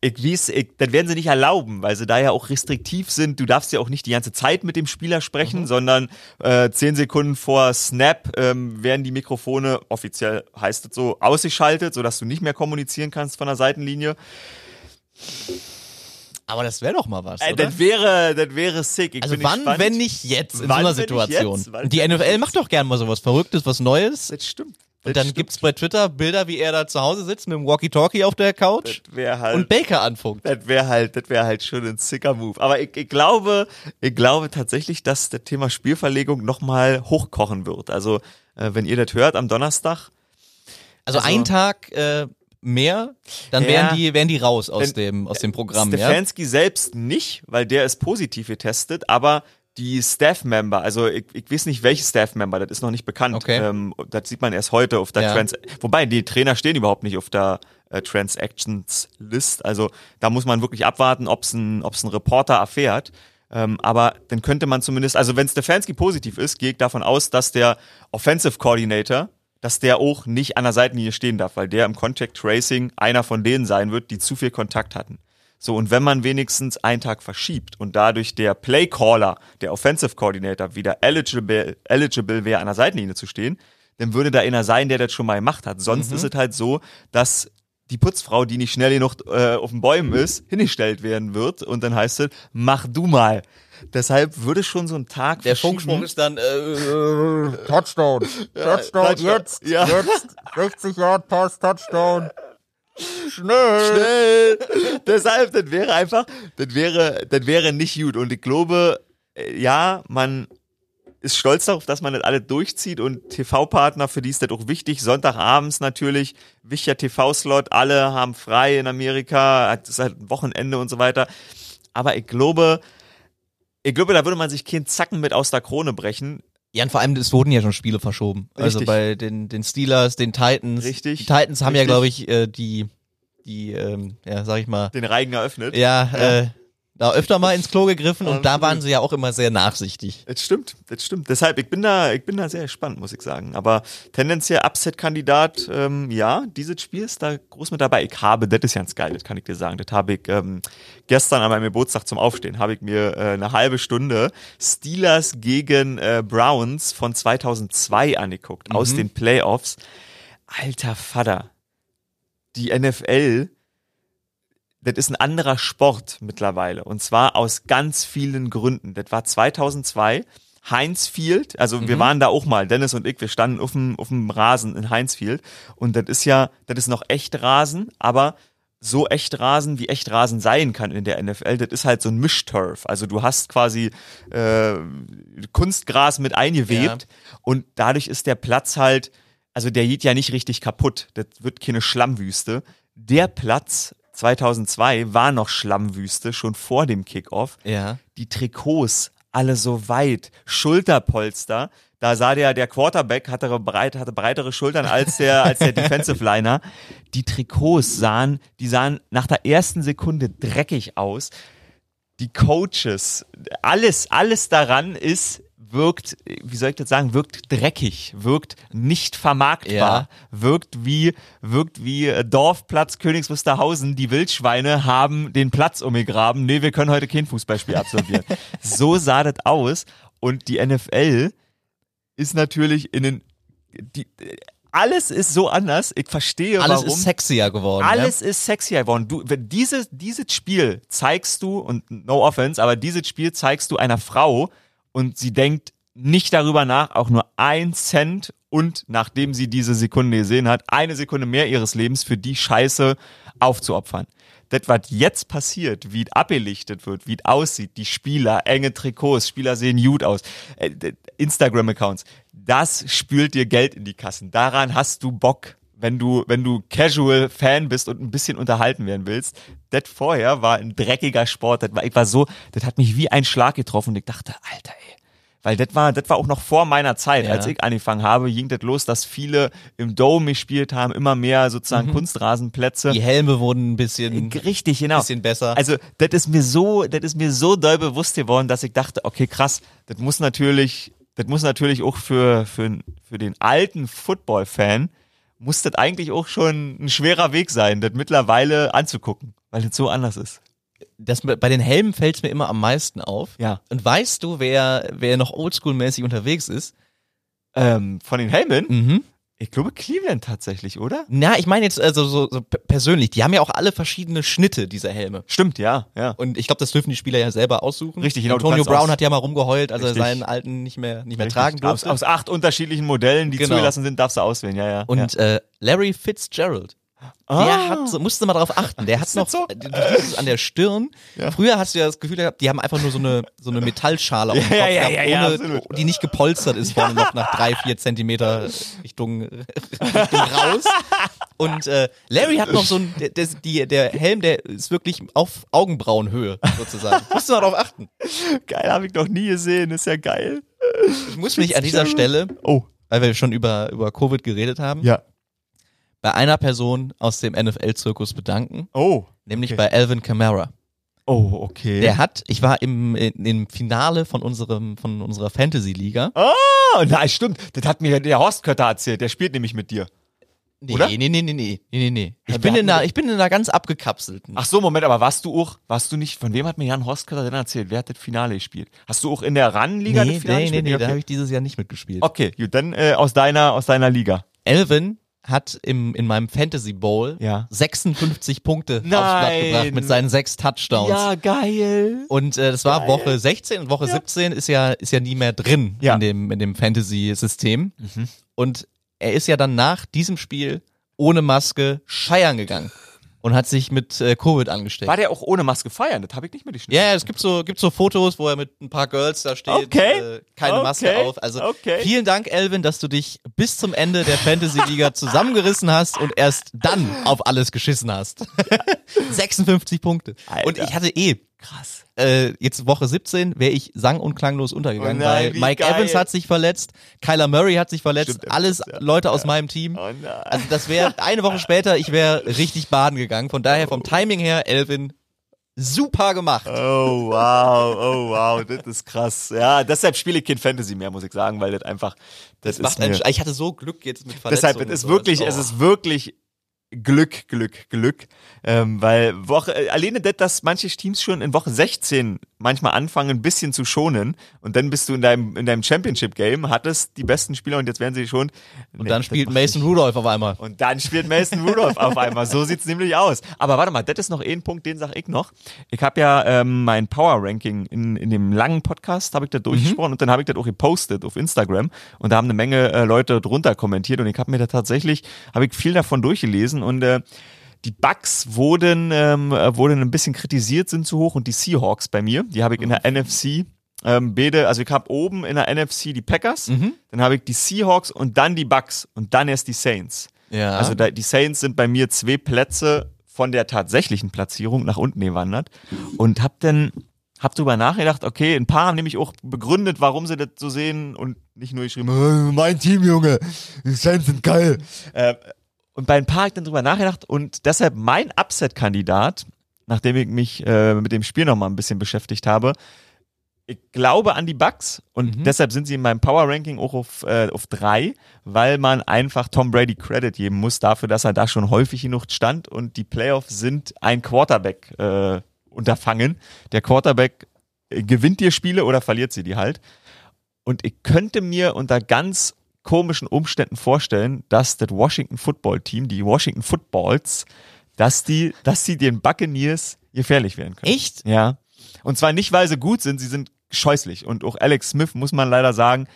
Ich, das werden sie nicht erlauben, weil sie da ja auch restriktiv sind. Du darfst ja auch nicht die ganze Zeit mit dem Spieler sprechen, Mhm. sondern äh, zehn Sekunden vor Snap ähm, werden die Mikrofone, offiziell heißt es so, ausgeschaltet, sodass du nicht mehr kommunizieren kannst von der Seitenlinie. Aber das wäre doch mal was, Äh, das wäre, das wäre sick. Ich Also bin wann, gespannt. wenn nicht jetzt in Wann, so einer Situation? jetzt? Die NFL macht doch gern mal sowas Verrücktes, was Neues. Das stimmt. Und dann gibt's bei Twitter Bilder, wie er da zu Hause sitzt mit dem Walkie-Talkie auf der Couch halt und Baker anfunkt. Das wäre halt, das wäre halt schon ein sicker Move. Aber ich, ich glaube, ich glaube tatsächlich, dass das Thema Spielverlegung nochmal hochkochen wird. Also, äh, wenn ihr das hört am Donnerstag, Also, Also- ein Tag äh, mehr, dann Ja. wären die, wären die raus aus Wenn- dem, aus dem Programm, ja? Stefanski selbst nicht, weil der ist positiv getestet, aber die Staff-Member, also ich, ich weiß nicht, welche Staff-Member, das ist noch nicht bekannt. Okay. Ähm, das sieht man erst heute auf der Ja. Trans. Wobei, die Trainer stehen überhaupt nicht auf der äh, Transactions-List. Also da muss man wirklich abwarten, ob es ein, ob's ein Reporter erfährt. Ähm, aber dann könnte man zumindest, also wenn Stefanski positiv ist, gehe ich davon aus, dass der Offensive Coordinator, dass der auch nicht an der Seitenlinie stehen darf, weil der im Contact Tracing einer von denen sein wird, die zu viel Kontakt hatten. So, und wenn man wenigstens einen Tag verschiebt und dadurch der Playcaller, der Offensive Coordinator, wieder eligible, eligible wäre, an der Seitenlinie zu stehen, dann würde da einer sein, der das schon mal gemacht hat. Sonst ist es halt so, dass die Putzfrau, die nicht schnell genug äh, auf den Bäumen ist, hingestellt werden wird und dann heißt es, mach du mal. Deshalb würde schon so ein Tag Der. Funkspruch ist dann, äh, Touchdown. Touchdown, Touchdown. jetzt. Ja. Jetzt. 60 Yard Pass, Touchdown. Schnell. schnell. Deshalb, das wäre einfach, das wäre, das wäre nicht gut. Und ich glaube, äh, ja, man ist stolz darauf, dass man das alles durchzieht und TV-Partner, für die ist das auch wichtig. Sonntagabends natürlich, wichtiger TV-Slot, alle haben frei in Amerika, es ist halt Wochenende und so weiter. Aber ich glaube, ich glaube, da würde man sich keinen Zacken mit aus der Krone brechen. Ja, und vor allem, es wurden ja schon Spiele verschoben. Also Richtig. bei den, den Steelers, den Titans. Richtig. Die Titans haben ja, Richtig. glaube ich, äh, die, die, ähm, ja, sag ich mal, Den Reigen eröffnet. ja, Äh, da öfter mal ins Klo gegriffen und da waren sie ja auch immer sehr nachsichtig. Das stimmt, das stimmt. Deshalb, ich bin da, ich bin da sehr gespannt, muss ich sagen. Aber tendenziell Upset-Kandidat, ähm, ja, dieses Spiel ist da groß mit dabei. Ich habe, das ist ganz geil, das kann ich dir sagen. Das habe ich ähm, gestern an meinem Geburtstag zum Aufstehen, habe ich mir äh, eine halbe Stunde Steelers gegen äh, Browns von 2002 angeguckt, aus den Playoffs. Alter Vater, die NFL das ist ein anderer Sport mittlerweile. Und zwar aus ganz vielen Gründen. Das war 2002. Heinz Field, also wir waren da auch mal, Dennis und ich, wir standen auf dem, auf dem Rasen in Heinz Field. Und das ist ja, das ist noch echt Rasen, aber so echt Rasen, wie echt Rasen sein kann in der NFL, das ist halt so ein Mischturf. Also du hast quasi äh, Kunstgras mit eingewebt und dadurch ist der Platz halt, also der geht ja nicht richtig kaputt. Das wird keine Schlammwüste. Der Platz 2002 war noch Schlammwüste, schon vor dem Kickoff. Ja. Die Trikots alle so weit, Schulterpolster. Da sah der, der Quarterback hatte, breit, hatte breitere Schultern als der, als der Defensive Liner. Die Trikots sahen, die sahen nach der ersten Sekunde dreckig aus. Die Coaches, alles, alles daran ist, wirkt, wie soll ich das sagen, wirkt dreckig, wirkt nicht vermarktbar, Ja. wirkt wie, wirkt wie äh, Dorfplatz Königs Wusterhausen. Die Wildschweine haben den Platz umgegraben. Nee, wir können heute kein Fußballspiel absolvieren. so sah das aus. Und die NFL ist natürlich in den, die, alles ist so anders. Ich verstehe, Alles warum. ist sexier geworden. Alles ist sexier geworden. Du, wenn dieses, dieses Spiel zeigst du, und no offense, aber dieses Spiel zeigst du einer Frau und sie denkt nicht darüber nach, auch nur ein Cent und nachdem sie diese Sekunde gesehen hat, eine Sekunde mehr ihres Lebens für die Scheiße aufzuopfern. Das, was jetzt passiert, wie es abgelichtet wird, wie es aussieht, die Spieler, enge Trikots, Spieler sehen gut aus, äh, Instagram-Accounts, das spült dir Geld in die Kassen. Daran hast du Bock wenn du, wenn du Casual Fan bist und ein bisschen unterhalten werden willst. Das vorher war ein dreckiger Sport. Das war, ich war so, das hat mich wie ein Schlag getroffen und ich dachte, Alter, ey. Weil das war, das war auch noch vor meiner Zeit. Ja. Als ich angefangen habe, ging das los, dass viele im Dome gespielt haben, immer mehr sozusagen Kunstrasenplätze. Die Helme wurden ein bisschen, Richtig, genau. bisschen besser. Also, das ist mir so, das ist mir so doll bewusst geworden, dass ich dachte, okay, krass, das muss natürlich, das muss natürlich auch für, für, für den alten Football-Fan, muss das eigentlich auch schon ein schwerer Weg sein, das mittlerweile anzugucken, weil das so anders ist. Das, bei den Helmen fällt es mir immer am meisten auf. Ja. Und weißt du, wer, wer noch oldschool-mäßig unterwegs ist? Ähm, von den Helmen? Mhm. Ich glaube Cleveland tatsächlich, oder? Na, ich meine jetzt also so, so persönlich, die haben ja auch alle verschiedene Schnitte, diese Helme. Stimmt, ja, ja. Und ich glaube, das dürfen die Spieler ja selber aussuchen. Richtig, genau, Antonio Brown aus- hat ja mal rumgeheult, als Richtig. er seinen alten nicht mehr, nicht mehr Richtig. tragen aus, durfte. aus acht unterschiedlichen Modellen, die Genau. zugelassen sind, darfst du auswählen, ja, ja. Und äh, Larry Fitzgerald, ja. der hat, so, musste mal drauf achten, der hat noch, so? du siehst es an der Stirn. Ja. Früher hast du ja das Gefühl gehabt, die haben einfach nur so eine, so eine Metallschale auf dem Kopf ja, gehabt, ja, ja, ohne, die nicht gepolstert ist vorne noch nach drei, vier Zentimeter Richtung, Richtung raus. Und äh, Larry hat noch so ein, der, der, der Helm, der ist wirklich auf Augenbrauenhöhe sozusagen. Musst du mal drauf achten. Geil, habe ich noch nie gesehen, ist ja geil. Ich muss mich an dieser Stelle, Oh, weil wir schon über, über Covid geredet haben, ja. Bei einer Person aus dem NFL-Zirkus bedanken, Oh. nämlich Okay. bei Alvin Kamara. Oh, okay. Der hat, ich war im, im Finale von unserem, von unserer Fantasy-Liga. Oh, nein, stimmt. Das hat mir der Horst Kötter erzählt. Der spielt nämlich mit dir. Nee, Oder? nee, nee, nee, nee, nee, nee, nee. Ich Ja, bin in einer, ich bin in einer ganz abgekapselten. Ach so, Moment, aber warst du auch, warst du nicht, von wem hat mir Jan Horst Kötter denn erzählt? Wer hat das Finale gespielt? Hast du auch in der RAN-Liga nee, das Finale nee, nee, gespielt? nee, da habe okay. ich dieses Jahr nicht mitgespielt. okay, gut, dann äh, aus deiner, aus deiner Liga. Elvin hat im, in meinem Fantasy Bowl Ja. 56 Punkte aufs. Blatt gebracht mit seinen sechs Touchdowns. geil. Und äh, das war Geil. Woche 16 und Woche 17 ist ja ist ja nie mehr drin Ja. Mhm. in dem in dem Fantasy System. Und er ist ja dann nach diesem Spiel ohne Maske feiern gegangen und hat sich mit äh, Covid angesteckt. War der auch ohne Maske feiern? Das habe ich nicht mitgeschnitten. Ja, ja, es gibt so, gibt so Fotos, wo er mit ein paar Girls da steht, Okay. äh, keine Maske Okay. auf. Also Okay. vielen Dank, Elvin, dass du dich bis zum Ende der Fantasy-Liga zusammengerissen hast und erst dann auf alles geschissen hast. 56 Punkte. Alter. Und ich hatte eh, Krass. äh, jetzt Woche 17 wäre ich sang- und klanglos untergegangen, Oh nein, weil Mike geil. Evans hat sich verletzt, Kyler Murray hat sich verletzt, Stimmt, alles ja. Leute aus meinem Team. Oh nein. Also das wäre eine Woche später, ich wäre richtig baden gegangen. Von daher vom Timing her, Elvin, super gemacht. Oh wow, oh wow, das ist krass. Ja, deshalb spiele ich kein Fantasy mehr, muss ich sagen, weil das einfach, das, Macht ist einen, mir, ich hatte so Glück jetzt mit Verletzungen. deshalb, es ist wirklich, sowas. es ist wirklich Glück, Glück, Glück, ähm, weil Woche, alleine das, dass manche Teams schon in Woche 16 manchmal anfangen, ein bisschen zu schonen und dann bist du in deinem, in deinem Championship-Game, hattest die besten Spieler und jetzt werden sie schon. Und dann spielt Mason Rudolph auf einmal. Und dann spielt Mason Rudolph auf einmal. So sieht's nämlich aus. Aber warte mal, das ist noch ein Punkt, den sag ich noch. Ich habe ja ähm, mein Power Ranking in, in dem langen Podcast, habe ich das durchgesprochen und dann habe ich das auch gepostet auf Instagram und da haben eine Menge äh, Leute drunter kommentiert und ich habe mir da tatsächlich, habe ich viel davon durchgelesen und äh, die Bucks wurden, ähm, äh, wurden ein bisschen kritisiert, sind zu hoch und die Seahawks bei mir, die habe ich in der NFC ähm, beide, also ich habe oben in der NFC die Packers, dann habe ich die Seahawks und dann die Bucks und dann erst die Saints. Ja. Also da, die Saints sind bei mir zwei Plätze von der tatsächlichen Platzierung nach unten gewandert und hab dann hab drüber nachgedacht, okay, ein paar haben nämlich auch begründet, warum sie das so sehen und nicht nur geschrieben, "Äh, mein Team, Junge, die Saints sind geil. Äh, und bei ein paar hab ich dann drüber nachgedacht und deshalb mein Upset-Kandidat, nachdem ich mich äh, mit dem Spiel noch mal ein bisschen beschäftigt habe, ich glaube an die Bucks und deshalb sind sie in meinem Power Ranking auch auf, äh, auf drei, weil man einfach Tom Brady Credit geben muss dafür, dass er da schon häufig genug stand und die Playoffs sind ein Quarterback äh, unterfangen. Der Quarterback äh, gewinnt dir Spiele oder verliert sie die halt. Und ich könnte mir unter ganz komischen Umständen vorstellen, dass das Washington Football Team, die Washington Footballs, dass die, dass sie den Buccaneers gefährlich werden können. Echt? Ja. Und zwar nicht, weil sie gut sind, sie sind scheußlich. Und auch Alex Smith, muss man leider sagen,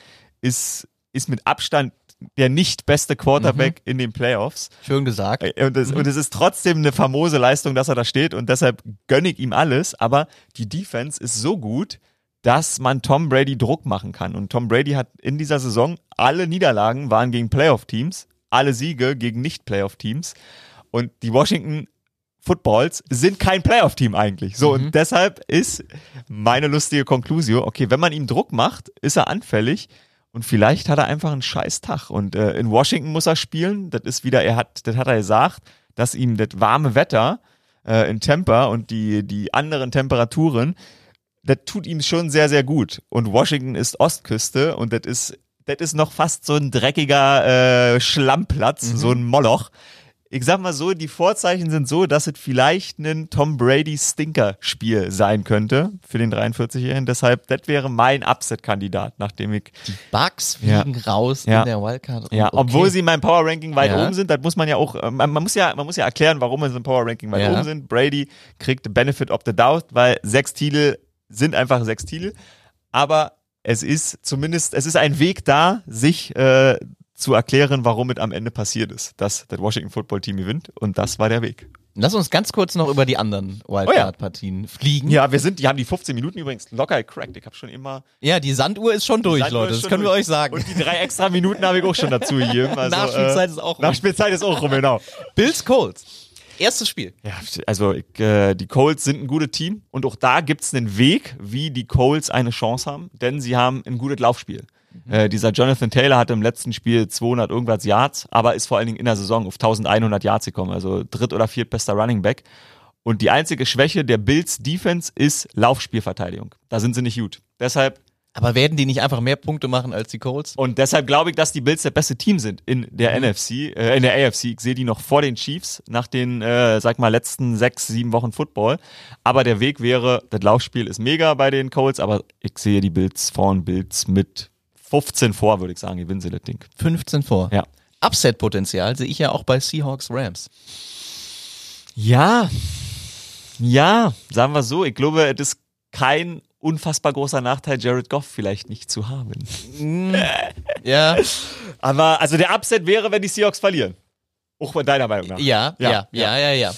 ist, ist mit Abstand der nicht beste Quarterback in den Playoffs. Schön gesagt. Äh, Und es, und es ist trotzdem eine famose Leistung, dass er da steht und deshalb gönne ich ihm alles. Aber die Defense ist so gut, dass man Tom Brady Druck machen kann. Und Tom Brady hat in dieser Saison alle Niederlagen waren gegen Playoff-Teams, alle Siege gegen Nicht-Playoff-Teams. Und die Washington Footballs sind kein Playoff-Team eigentlich. So, und deshalb ist meine lustige Konklusion, okay, wenn man ihm Druck macht, ist er anfällig und vielleicht hat er einfach einen scheiß Tag. Und äh, in Washington muss er spielen. Das ist wieder, er hat, das hat er gesagt, dass ihm das warme Wetter äh, in Tampa und die, die anderen Temperaturen, das tut ihm schon sehr, sehr gut. Und Washington ist Ostküste und das ist das ist noch fast so ein dreckiger äh, Schlammplatz, so ein Moloch. Ich sag mal so, die Vorzeichen sind so, dass es vielleicht ein Tom Brady Stinker-Spiel sein könnte für den 43-Jährigen. Deshalb, das wäre mein Upset-Kandidat, nachdem ich Bugs Ja. fliegen raus Ja. in der Wildcard. Ja, Okay. obwohl sie in meinem Power Ranking weit Ja. oben sind, das muss man ja auch, äh, man, man muss ja, man muss ja erklären, warum sie im Power Ranking weit Ja. oben sind. Brady kriegt Benefit of the Doubt, weil sechs Titel sind einfach sechs Titel. Aber es ist zumindest, es ist ein Weg da, sich äh, zu erklären, warum es am Ende passiert ist, dass das Washington Football Team gewinnt. Und das war der Weg. Lass uns ganz kurz noch über die anderen Wildcard-Partien fliegen. Ja, wir sind, die haben die 15 Minuten übrigens locker gecrackt. Ich habe schon immer. Ja, die Sanduhr ist schon durch, Leute. Das können wir durch. euch sagen. Und die drei extra Minuten habe ich auch schon dazu gegeben. Also, Nachspielzeit äh, ist auch rum. Nachspielzeit ist auch rum, genau. Bills Colts. Erstes Spiel. Ja, also ich, äh, die Colts sind ein gutes Team und auch da gibt's einen Weg, wie die Colts eine Chance haben, denn sie haben ein gutes Laufspiel. Äh, dieser Jonathan Taylor hatte im letzten Spiel 200 irgendwas Yards, aber ist vor allen Dingen in der Saison auf 1100 Yards gekommen, also dritt- oder viertbester Running Back. Und die einzige Schwäche der Bills Defense ist Laufspielverteidigung. Da sind sie nicht gut. Deshalb Aber werden die nicht einfach mehr Punkte machen als die Colts? und deshalb glaube ich, dass die Bills das beste Team sind in der NFC, äh, in der AFC. Ich sehe die noch vor den Chiefs nach den, äh, sag mal, letzten sechs, sieben Wochen Football. Aber der Weg wäre, das Laufspiel ist mega bei den Colts, aber ich sehe die Bills vorn, Bills mit 15 vor, würde ich sagen, gewinnen sie das Ding. 15 vor. Ja. Upset-Potenzial sehe ich ja auch bei Seahawks Rams. Ja, ja, sagen wir so, ich glaube, es ist kein unfassbar großer Nachteil, Jared Goff vielleicht nicht zu haben. Ja, Aber, also der Upset wäre, wenn die Seahawks verlieren. Auch bei deiner Meinung nach. ja, Ja, ja, ja, ja, ja.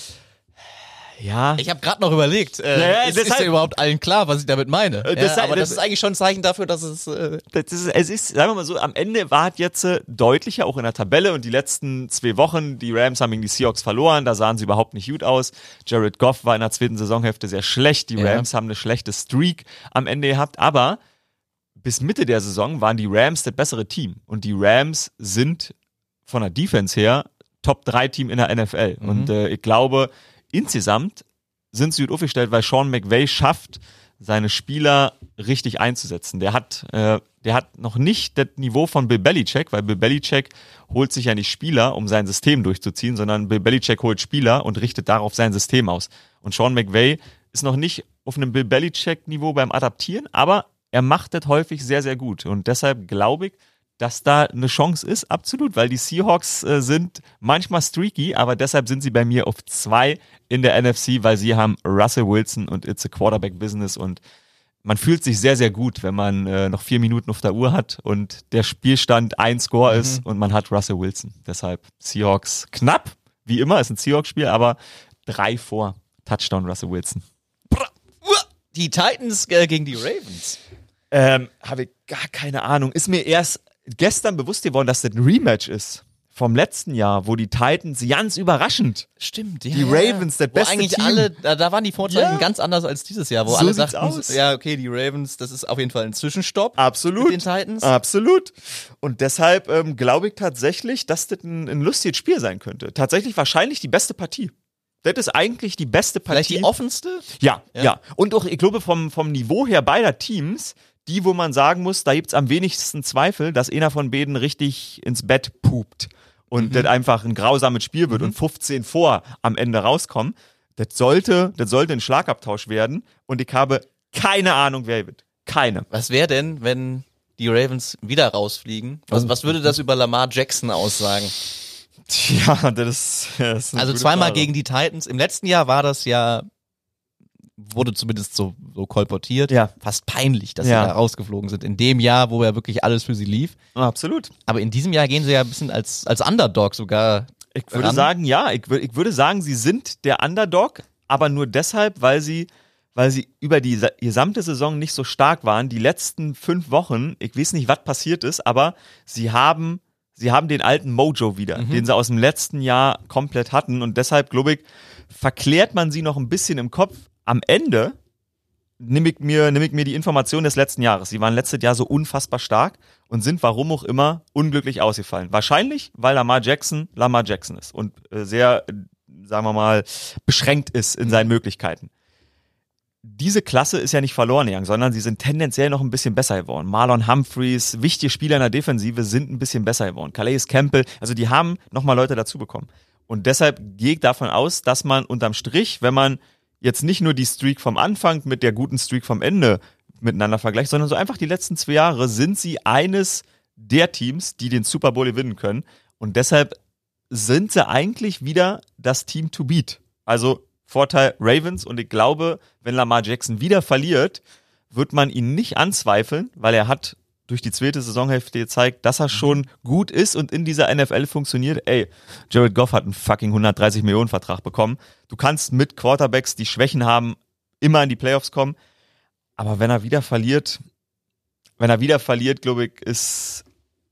Ja. Ich habe gerade noch überlegt, äh, Ja, ja, ist, ist deshalb- ja überhaupt allen klar, was ich damit meine? Äh, ja, aber das, das- ist eigentlich schon ein Zeichen dafür, dass es äh, das ist, es ist, sagen wir mal so, am Ende war es jetzt äh, deutlicher, auch in der Tabelle und die letzten zwei Wochen, die Rams haben gegen die Seahawks verloren, da sahen sie überhaupt nicht gut aus. Jared Goff war in der zweiten Saisonhälfte sehr schlecht, die Ja. Rams haben eine schlechte Streak am Ende gehabt, aber bis Mitte der Saison waren die Rams das bessere Team und die Rams sind von der Defense her Top 3 Team in der NFL und äh, ich glaube, insgesamt sind sie gut aufgestellt, weil Sean McVay schafft, seine Spieler richtig einzusetzen. Der hat, äh, der hat noch nicht das Niveau von Bill Belichick, weil Bill Belichick holt sich ja nicht Spieler, um sein System durchzuziehen, sondern Bill Belichick holt Spieler und richtet darauf sein System aus. Und Sean McVay ist noch nicht auf einem Bill Belichick-Niveau beim Adaptieren, aber er macht das häufig sehr, sehr gut. Und deshalb glaube ich, dass da eine Chance ist, absolut, weil die Seahawks äh, sind manchmal streaky, aber deshalb sind sie bei mir auf zwei in der NFC, weil sie haben Russell Wilson und It's a Quarterback Business und man fühlt sich sehr, sehr gut, wenn man äh, noch vier Minuten auf der Uhr hat und der Spielstand ein Score ist und man hat Russell Wilson. Deshalb Seahawks knapp, wie immer, ist ein Seahawks-Spiel, aber drei vor. Touchdown Russell Wilson. die Titans äh, gegen die Ravens. Ähm, habe ich gar keine Ahnung. Ist mir erst gestern bewusst geworden, dass das ein Rematch ist vom letzten Jahr, wo die Titans ganz überraschend Stimmt, ja. Die Ravens, das wo beste eigentlich Team. alle, da, waren die Vorzeichen Ja. ganz anders als dieses Jahr, wo So alle sagten, aus. ja, okay, die Ravens, das ist auf jeden Fall ein Zwischenstopp absolut mit den Titans. Absolut. Und deshalb ähm, glaube ich tatsächlich, dass das ein, ein lustiges Spiel sein könnte. Tatsächlich wahrscheinlich die beste Partie. Das ist eigentlich die beste Partie. Vielleicht die offenste? Ja, Ja. ja, Und auch, ich glaube, vom, vom Niveau her beider Teams, die, wo man sagen muss, da gibt's am wenigsten Zweifel, dass einer von beiden richtig ins Bett pupt und das einfach ein grausames Spiel wird und 15 vor am Ende rauskommen. Das sollte, das sollte ein Schlagabtausch werden und ich habe keine Ahnung, wer wird. Keine. Was wäre denn, wenn die Ravens wieder rausfliegen? Was, was würde das über Lamar Jackson aussagen? Tja, das ist, das ist Also zweimal Frage. gegen die Titans. Im letzten Jahr war das ja, wurde zumindest so, so kolportiert, Ja. fast peinlich, dass Ja. sie da rausgeflogen sind. In dem Jahr, wo ja wirklich alles für sie lief. Absolut. Aber in diesem Jahr gehen sie ja ein bisschen als, als Underdog sogar. Ich würde ran. sagen, ja, ich, ich würde sagen, sie sind der Underdog, aber nur deshalb, weil sie, weil sie über die sa- gesamte Saison nicht so stark waren. Die letzten fünf Wochen, ich weiß nicht, was passiert ist, aber sie haben, sie haben den alten Mojo wieder, den sie aus dem letzten Jahr komplett hatten. Und deshalb, glaube ich, verklärt man sie noch ein bisschen im Kopf. Am Ende nehme ich mir, nehme ich mir die Information des letzten Jahres. Sie waren letztes Jahr so unfassbar stark und sind warum auch immer unglücklich ausgefallen. Wahrscheinlich, weil Lamar Jackson Lamar Jackson ist und äh, sehr, sagen wir mal, beschränkt ist in seinen Möglichkeiten. diese Klasse ist ja nicht verloren gegangen, sondern sie sind tendenziell noch ein bisschen besser geworden. Marlon Humphreys, wichtige Spieler in der Defensive sind ein bisschen besser geworden. Calais Campbell, also die haben nochmal Leute dazu bekommen. Und deshalb gehe ich davon aus, dass man unterm Strich, wenn man jetzt nicht nur die Streak vom Anfang mit der guten Streak vom Ende miteinander vergleicht, sondern so einfach die letzten zwei Jahre sind sie eines der Teams, die den Super Bowl gewinnen können. Und deshalb sind sie eigentlich wieder das Team to beat. Also Vorteil Ravens und ich glaube, wenn Lamar Jackson wieder verliert, wird man ihn nicht anzweifeln, weil er hat durch die zweite Saisonhälfte gezeigt, dass er schon gut ist und in dieser NFL funktioniert. Ey, Jared Goff hat einen fucking 130 Millionen Vertrag bekommen. Du kannst mit Quarterbacks, die Schwächen haben, immer in die Playoffs kommen. Aber wenn er wieder verliert, wenn er wieder verliert, glaube ich, ist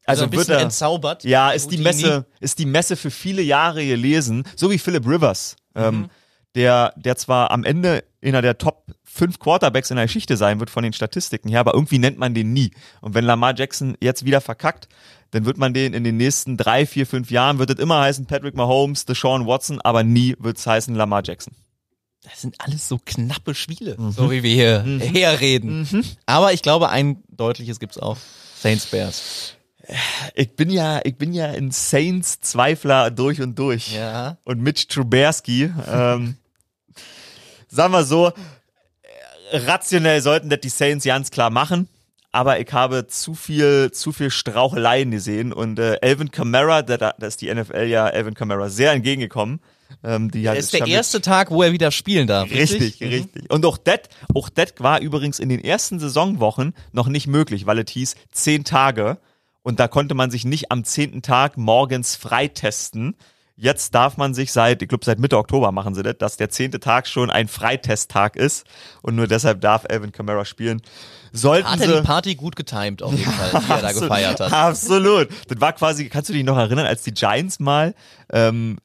Also, also wird er entzaubert. ja, ist die. Messe, ist die Messe für viele Jahre gelesen, so wie Philip Rivers, ähm, der, der zwar am Ende einer der Top 5 Quarterbacks in der Geschichte sein wird von den Statistiken her, aber irgendwie nennt man den nie. Und wenn Lamar Jackson jetzt wieder verkackt, dann wird man den in den nächsten drei, vier, fünf Jahren, wird es immer heißen Patrick Mahomes, Deshaun Watson, aber nie wird es heißen Lamar Jackson. Das sind alles so knappe Spiele, so wie wir hier herreden. Aber ich glaube, ein deutliches gibt's auch. Saints Bears. Ich bin ja, ich bin ja ein Saints-Zweifler durch und durch. Ja. und Mitch Trubisky. Ähm, sagen wir so, rationell sollten das die Saints ganz klar machen. Aber ich habe zu viel, zu viel Straucheleien gesehen und äh, Elvin Kamara, da, da ist die NFL ja Elvin Kamara sehr entgegengekommen. Ähm, die Das ist der erste Tag, wo er wieder spielen darf. Richtig, Mhm. richtig. Und auch das, auch war übrigens in den ersten Saisonwochen noch nicht möglich, weil es hieß zehn Tage und da konnte man sich nicht am zehnten Tag morgens freitesten. Jetzt darf man sich seit, ich glaube seit Mitte Oktober machen sie das, dass der zehnte Tag schon ein Freitesttag ist und nur deshalb darf Alvin Kamara spielen. Sollten Hat er die Party gut getimed, auf jeden Fall, die er da gefeiert hat. Absolut. Das war quasi, kannst du dich noch erinnern, als die Giants mal ähm,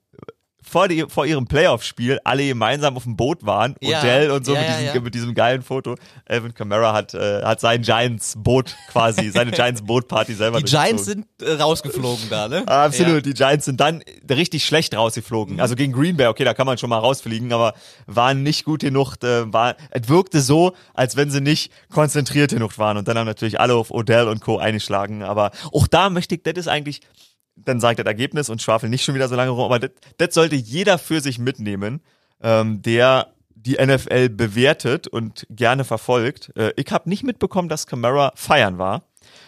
vor, die, vor ihrem Playoff-Spiel alle gemeinsam auf dem Boot waren, Ja. Odell und so Ja, mit, ja, diesem, mit diesem geilen Foto. Alvin Kamara hat, äh, hat sein Giants-Boot quasi, seine Giants-Boot-Party selber Die Giants sind äh, rausgeflogen da, ne? Absolut, die Giants sind dann richtig schlecht Mhm. rausgeflogen. Also gegen Green Bay, okay, da kann man schon mal rausfliegen, aber waren nicht gut genug. Äh, war, es wirkte so, als wenn sie nicht konzentriert genug waren. Und dann haben natürlich alle auf Odell und Co. eingeschlagen. Aber auch da möchte ich, das ist eigentlich, dann sagt das Ergebnis und schwafel nicht schon wieder so lange rum, aber das, sollte jeder für sich mitnehmen, ähm, der die NFL bewertet und gerne verfolgt. Äh, ich habe nicht mitbekommen, dass Camara feiern war.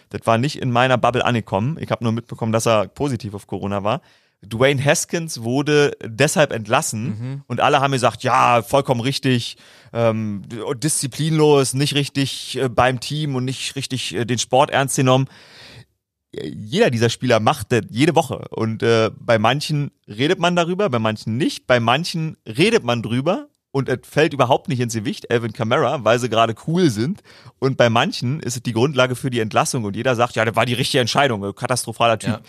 Das war nicht in meiner Bubble angekommen. Ich habe nur mitbekommen, dass er positiv auf Corona war. Dwayne Haskins wurde deshalb entlassen und alle haben gesagt, ja, vollkommen richtig, ähm, disziplinlos, nicht richtig äh, beim Team und nicht richtig äh, den Sport ernst genommen. Jeder dieser Spieler macht das jede Woche und äh, bei manchen redet man darüber, bei manchen nicht, bei manchen redet man drüber und es fällt überhaupt nicht ins Gewicht, Alvin Kamara, weil sie gerade cool sind. Und bei manchen ist es die Grundlage für die Entlassung und jeder sagt, ja, das war die richtige Entscheidung, äh, katastrophaler Typ. Ja.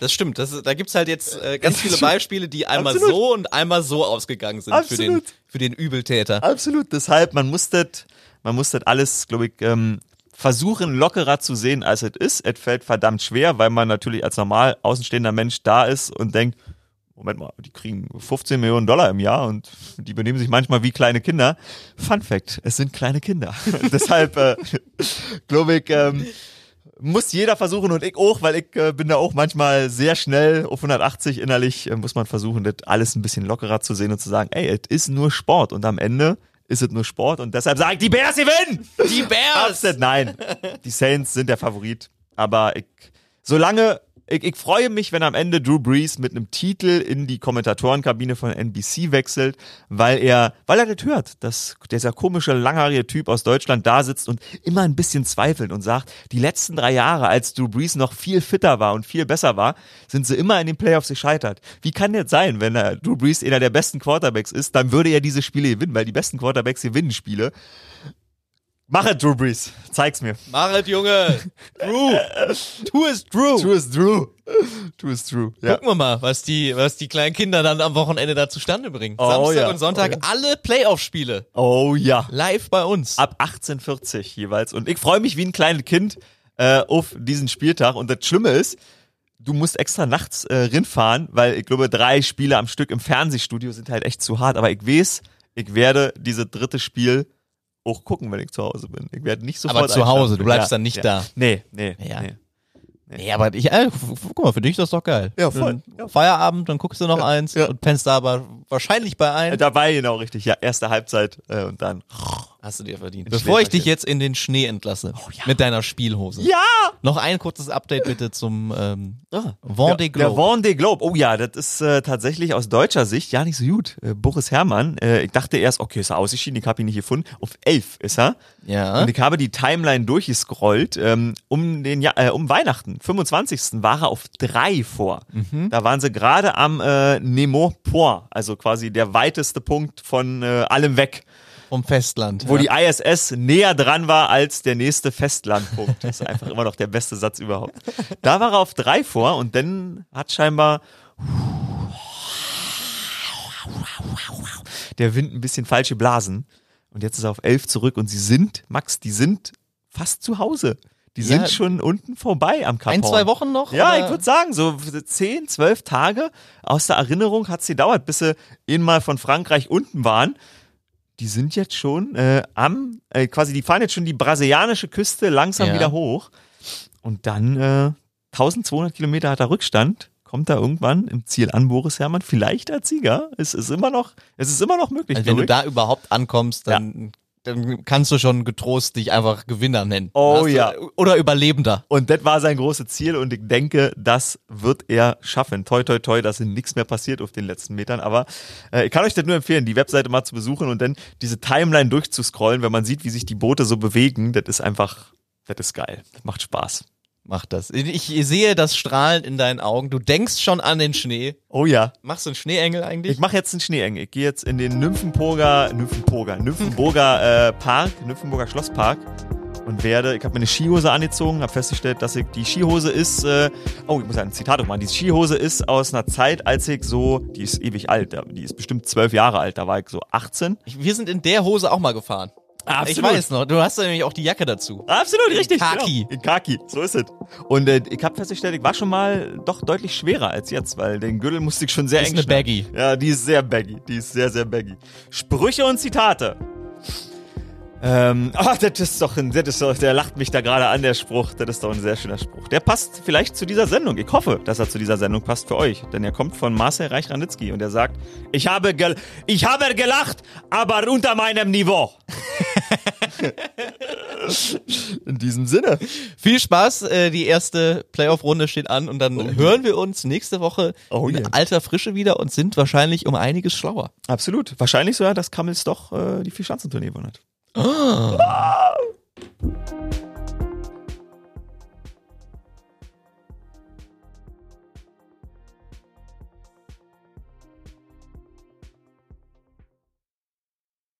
Das stimmt. Das, da gibt's halt jetzt äh, ganz viele Beispiele, die einmal Absolut. so und einmal so ausgegangen sind für den, für den Übeltäter. Absolut. Deshalb, man muss das, man muss das alles, glaube ich, ähm, versuchen, lockerer zu sehen, als es ist. Es fällt verdammt schwer, weil man natürlich als normal außenstehender Mensch da ist und denkt, Moment mal, die kriegen 15 Millionen Dollar im Jahr und die benehmen sich manchmal wie kleine Kinder. Fun Fact, es sind kleine Kinder. Deshalb, äh, glaube ich, ähm, muss jeder versuchen und ich auch, weil ich äh, bin da auch manchmal sehr schnell auf 180 innerlich, äh, muss man versuchen, das alles ein bisschen lockerer zu sehen und zu sagen, ey, es ist nur Sport und am Ende ist es nur Sport und deshalb sage ich, die Bears gewinnen! Die Bears! Upset, nein. Die Saints sind der Favorit, aber ich, solange, ich, ich freue mich, wenn am Ende Drew Brees mit einem Titel in die Kommentatorenkabine von NBC wechselt, weil er, weil er das hört, dass dieser komische, langhaarige Typ aus Deutschland da sitzt und immer ein bisschen zweifelt und sagt, die letzten drei Jahre, als Drew Brees noch viel fitter war und viel besser war, sind sie immer in den Playoffs gescheitert. Wie kann das sein, wenn er, Drew Brees einer der besten Quarterbacks ist, dann würde er diese Spiele gewinnen, weil die besten Quarterbacks gewinnen Spiele. Mach es, Drew Brees. Zeig's mir. Mach es, Junge! Drew! Tu es, Drew! True is true. True is true. Ja. Gucken wir mal, was die, was die kleinen Kinder dann am Wochenende da zustande bringen. Oh, Samstag ja. und Sonntag Oh, ja. alle Playoff-Spiele. Oh ja. Live bei uns. Ab 1840 jeweils. Und ich freue mich wie ein kleines Kind äh, auf diesen Spieltag. Und das Schlimme ist, du musst extra nachts äh, rinfahren, weil ich glaube, drei Spiele am Stück im Fernsehstudio sind halt echt zu hart. Aber ich weiß, ich werde dieses dritte Spiel auch gucken, wenn ich zu Hause bin. Ich werde nicht sofort Aber zu Hause, du bleibst dann nicht ja. da. Nee, nee, Ja. nee. Nee, aber ich, äh, f- f- guck mal, für dich ist das doch geil. Ja, voll. Dann Feierabend, dann guckst du noch eins ja. und pennst da aber wahrscheinlich bei ein. Dabei genau richtig. Ja, erste Halbzeit äh, und dann. Hast du dir verdient. Bevor ich dich jetzt in den Schnee entlasse, mit deiner Spielhose. Ja! Noch ein kurzes Update bitte zum ähm, Ah. Vendée Ja, Globe. Der Vendée Globe. Oh ja, das ist äh, tatsächlich aus deutscher Sicht ja nicht so gut. Äh, Boris Herrmann, äh, ich dachte erst, okay, ist er ausgeschieden, ich habe ihn nicht gefunden. Auf elf ist er. ja. Und ich habe die Timeline durchgescrollt. Ähm, um den ja äh, um Weihnachten, 25. war er auf drei vor. Mhm. Da waren sie gerade am äh, Nemo Point, also quasi der weiteste Punkt von äh, allem weg, Vom Festland. wo ja. die ISS näher dran war als der nächste Festlandpunkt. Das ist einfach immer noch der beste Satz überhaupt. Da war er auf drei vor und dann hat scheinbar der Wind ein bisschen falsche Blasen. Und jetzt ist er auf elf zurück und sie sind, Max, die sind fast zu Hause. Die Ja. sind schon unten vorbei am Kap ein, zwei Wochen noch? Ja, oder? ich würde sagen, so zehn, zwölf Tage aus der Erinnerung hat es gedauert, bis sie mal von Frankreich unten waren. Die sind jetzt schon äh, am, äh, quasi, die fahren jetzt schon die brasilianische Küste langsam Ja. wieder hoch. Und dann äh, 1200 Kilometer hat er Rückstand. Kommt da irgendwann im Ziel an, Boris Herrmann, vielleicht als Sieger. Es ist immer noch, es ist immer noch möglich. Also wenn du da überhaupt ankommst, dann, dann kannst du schon getrost dich einfach Gewinner nennen. Oh Hast du- ja. Oder Überlebender. Und das war sein großes Ziel und ich denke, das wird er schaffen. Toi, toi, toi, dass nichts mehr passiert auf den letzten Metern. Aber äh, ich kann euch das nur empfehlen, die Webseite mal zu besuchen und dann diese Timeline durchzuscrollen, wenn man sieht, wie sich die Boote so bewegen. Das ist einfach, das ist geil. Das macht Spaß. Mach das. Ich sehe das Strahlen in deinen Augen. Du denkst schon an den Schnee. Oh ja. Machst du einen Schneeengel eigentlich? Ich mache jetzt einen Schneeeng. Ich gehe jetzt in den Nymphenburger, Nymphenburger, Nymphenburger äh, Park, Nymphenburger Schlosspark und werde, ich habe mir eine Skihose angezogen, habe festgestellt, dass ich die Skihose ist, äh, oh, ich muss ein Zitat auch machen, die Skihose ist aus einer Zeit, als ich so, die ist ewig alt, die ist bestimmt zwölf Jahre alt, da war ich so 18. Ich- Wir sind in der Hose auch mal gefahren. Ich weiß noch. Du hast ja nämlich auch die Jacke dazu. Absolut, richtig. Khaki. Genau. In Kaki, so ist es. Und äh, ich habe festgestellt, ich war schon mal doch deutlich schwerer als jetzt, weil den Gürtel musste ich schon sehr Ist eng eine schneiden. Baggy. Ja, die ist sehr baggy. Die ist sehr, sehr baggy. Sprüche und Zitate. Ähm, ah, das ist doch ein, das ist doch, der lacht mich da gerade an, der Spruch. Das ist doch ein sehr schöner Spruch. Der passt vielleicht zu dieser Sendung. Ich hoffe, dass er zu dieser Sendung passt für euch. Denn er kommt von Marcel Reich-Ranitzky und er sagt, ich habe, gel ich habe gelacht, aber unter meinem Niveau. In diesem Sinne. Viel Spaß. Äh, die erste Playoff-Runde steht an und dann hören wir uns nächste Woche Oh in yeah. alter Frische wieder und sind wahrscheinlich um einiges schlauer. Absolut. Wahrscheinlich sogar, dass Kammels doch äh, die Vierschanzentournee gewonnen hat. Oh.